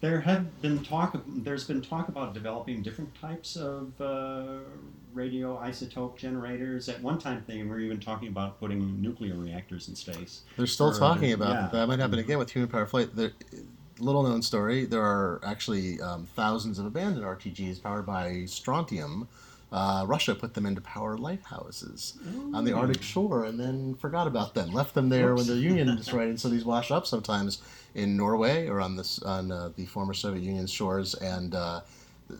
There have been talk. There's been talk about developing different types of uh, radioisotope generators. At one time, they were even talking about putting nuclear reactors in space. They're still Or talking about yeah. that. Might happen Mhm. again with human power flight. There, little known story. There are actually um, thousands of abandoned RTGs powered by strontium. Uh, Russia put them into power lighthouses on the Arctic shore and then forgot about them. Left them there when the Union [LAUGHS] destroyed. And so these wash up sometimes in Norway or on this on uh, the former Soviet Union shores and. Uh,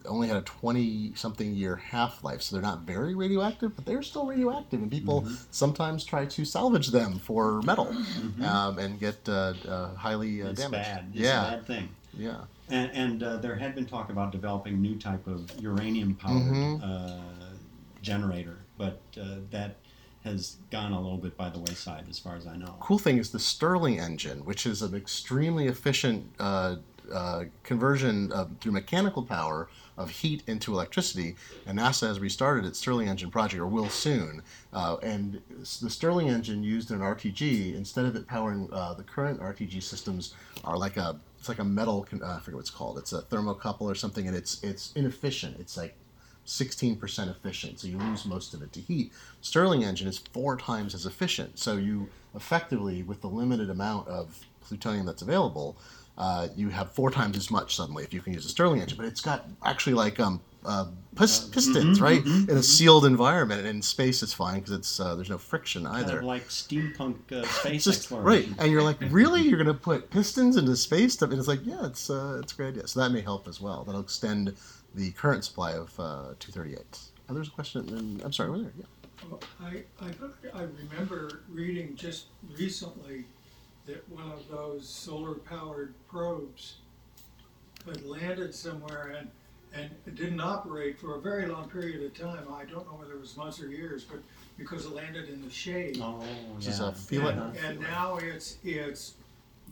only had a 20 something year half life, so they're not very radioactive, but they're still radioactive, and people Mm-hmm. sometimes try to salvage them for metal Mhm. um, and get uh, uh, highly uh, it's damaged. bad. It's yeah, a bad thing. yeah. And, and uh, there had been talk about developing new type of uranium powered Mhm. uh, generator, but uh, that has gone a little bit by the wayside, as far as I know. Cool thing is the Stirling engine, which is an extremely efficient uh, uh, conversion of, through mechanical power of heat into electricity. And NASA has restarted its Stirling engine project, or will soon. Uh, and the Stirling engine used in an RTG, instead of it powering uh, the current RTG systems, are like a it's like a metal. Uh, I forget what it's called. It's a thermocouple or something, and it's it's inefficient. It's like 16% efficient, so you lose most of it to heat. Stirling engine is four times as efficient, so you effectively, with the limited amount of plutonium that's available, uh, you have four times as much suddenly if you can use a Stirling engine. But it's got actually like um, uh, Uh, pistons, mhm, right? mhm, In a mhm. sealed environment, and in space it's fine because it's uh, there's no friction Kind either. of like steampunk uh, [LAUGHS] space just exploration. right, and you're like, [LAUGHS] really? You're gonna put pistons into space stuff? And it's like, yeah, it's uh, it's a great idea. So that may help as well. That'll extend the current supply of uh, 238. And there's a question. And, I'm sorry, over there. Yeah. Well, I, I I remember reading just recently that one of those solar powered probes had landed somewhere and, and it didn't operate for a very long period of time. I don't know whether it was months or years, but because it landed in the shade. Oh, This is yeah. Philae. And, and now it's, it's,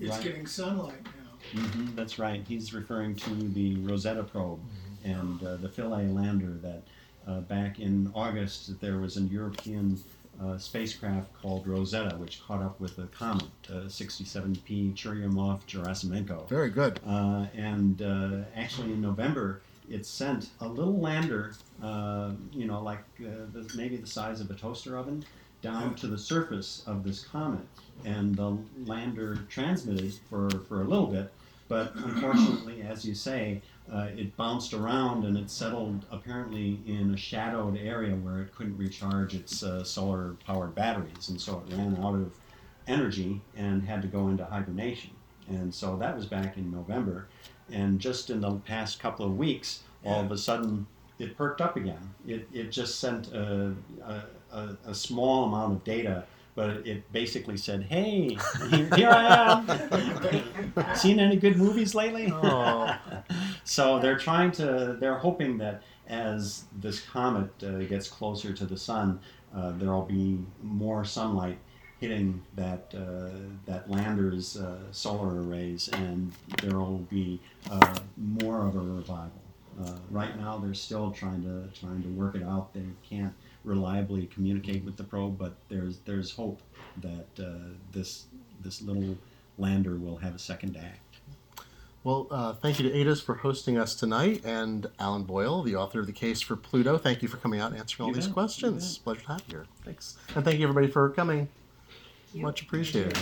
it's Right. getting sunlight now. hmm that's right. He's referring to the Rosetta probe Mm-hmm. And uh, the Philae lander that uh, back in August there was a European uh, spacecraft called Rosetta which caught up with the comet uh, 67P Churyumov-Gerasimenko. Very good. Uh, and uh, actually in November it sent a little lander, uh, you know, like uh, the, maybe the size of a toaster oven, down to the surface of this comet. And the lander transmitted for, for a little bit, but unfortunately, as you say, uh, it bounced around and it settled apparently in a shadowed area where it couldn't recharge its uh, solar powered batteries. And so it ran out of energy and had to go into hibernation. And so that was back in November. And just in the past couple of weeks, all of a sudden, it perked up again. It, it just sent a, a, a, a small amount of data, but it basically said, hey, here, here I am. [LAUGHS] Seen any good movies lately? Oh. [LAUGHS] so they're trying to, they're hoping that as this comet uh, gets closer to the sun, uh, there'll be more sunlight hitting that uh, that lander's uh, solar arrays, and there will be uh, more of a revival. Uh, right now, they're still trying to trying to work it out. They can't reliably communicate with the probe, but there's there's hope that uh, this this little lander will have a second act. Well, uh, thank you to Ada's for hosting us tonight, and Alan Boyle, the author of the case for Pluto. Thank you for coming out and answering all You these bet, questions. Pleasure to have you here. Thanks, and thank you everybody for coming. Much appreciated.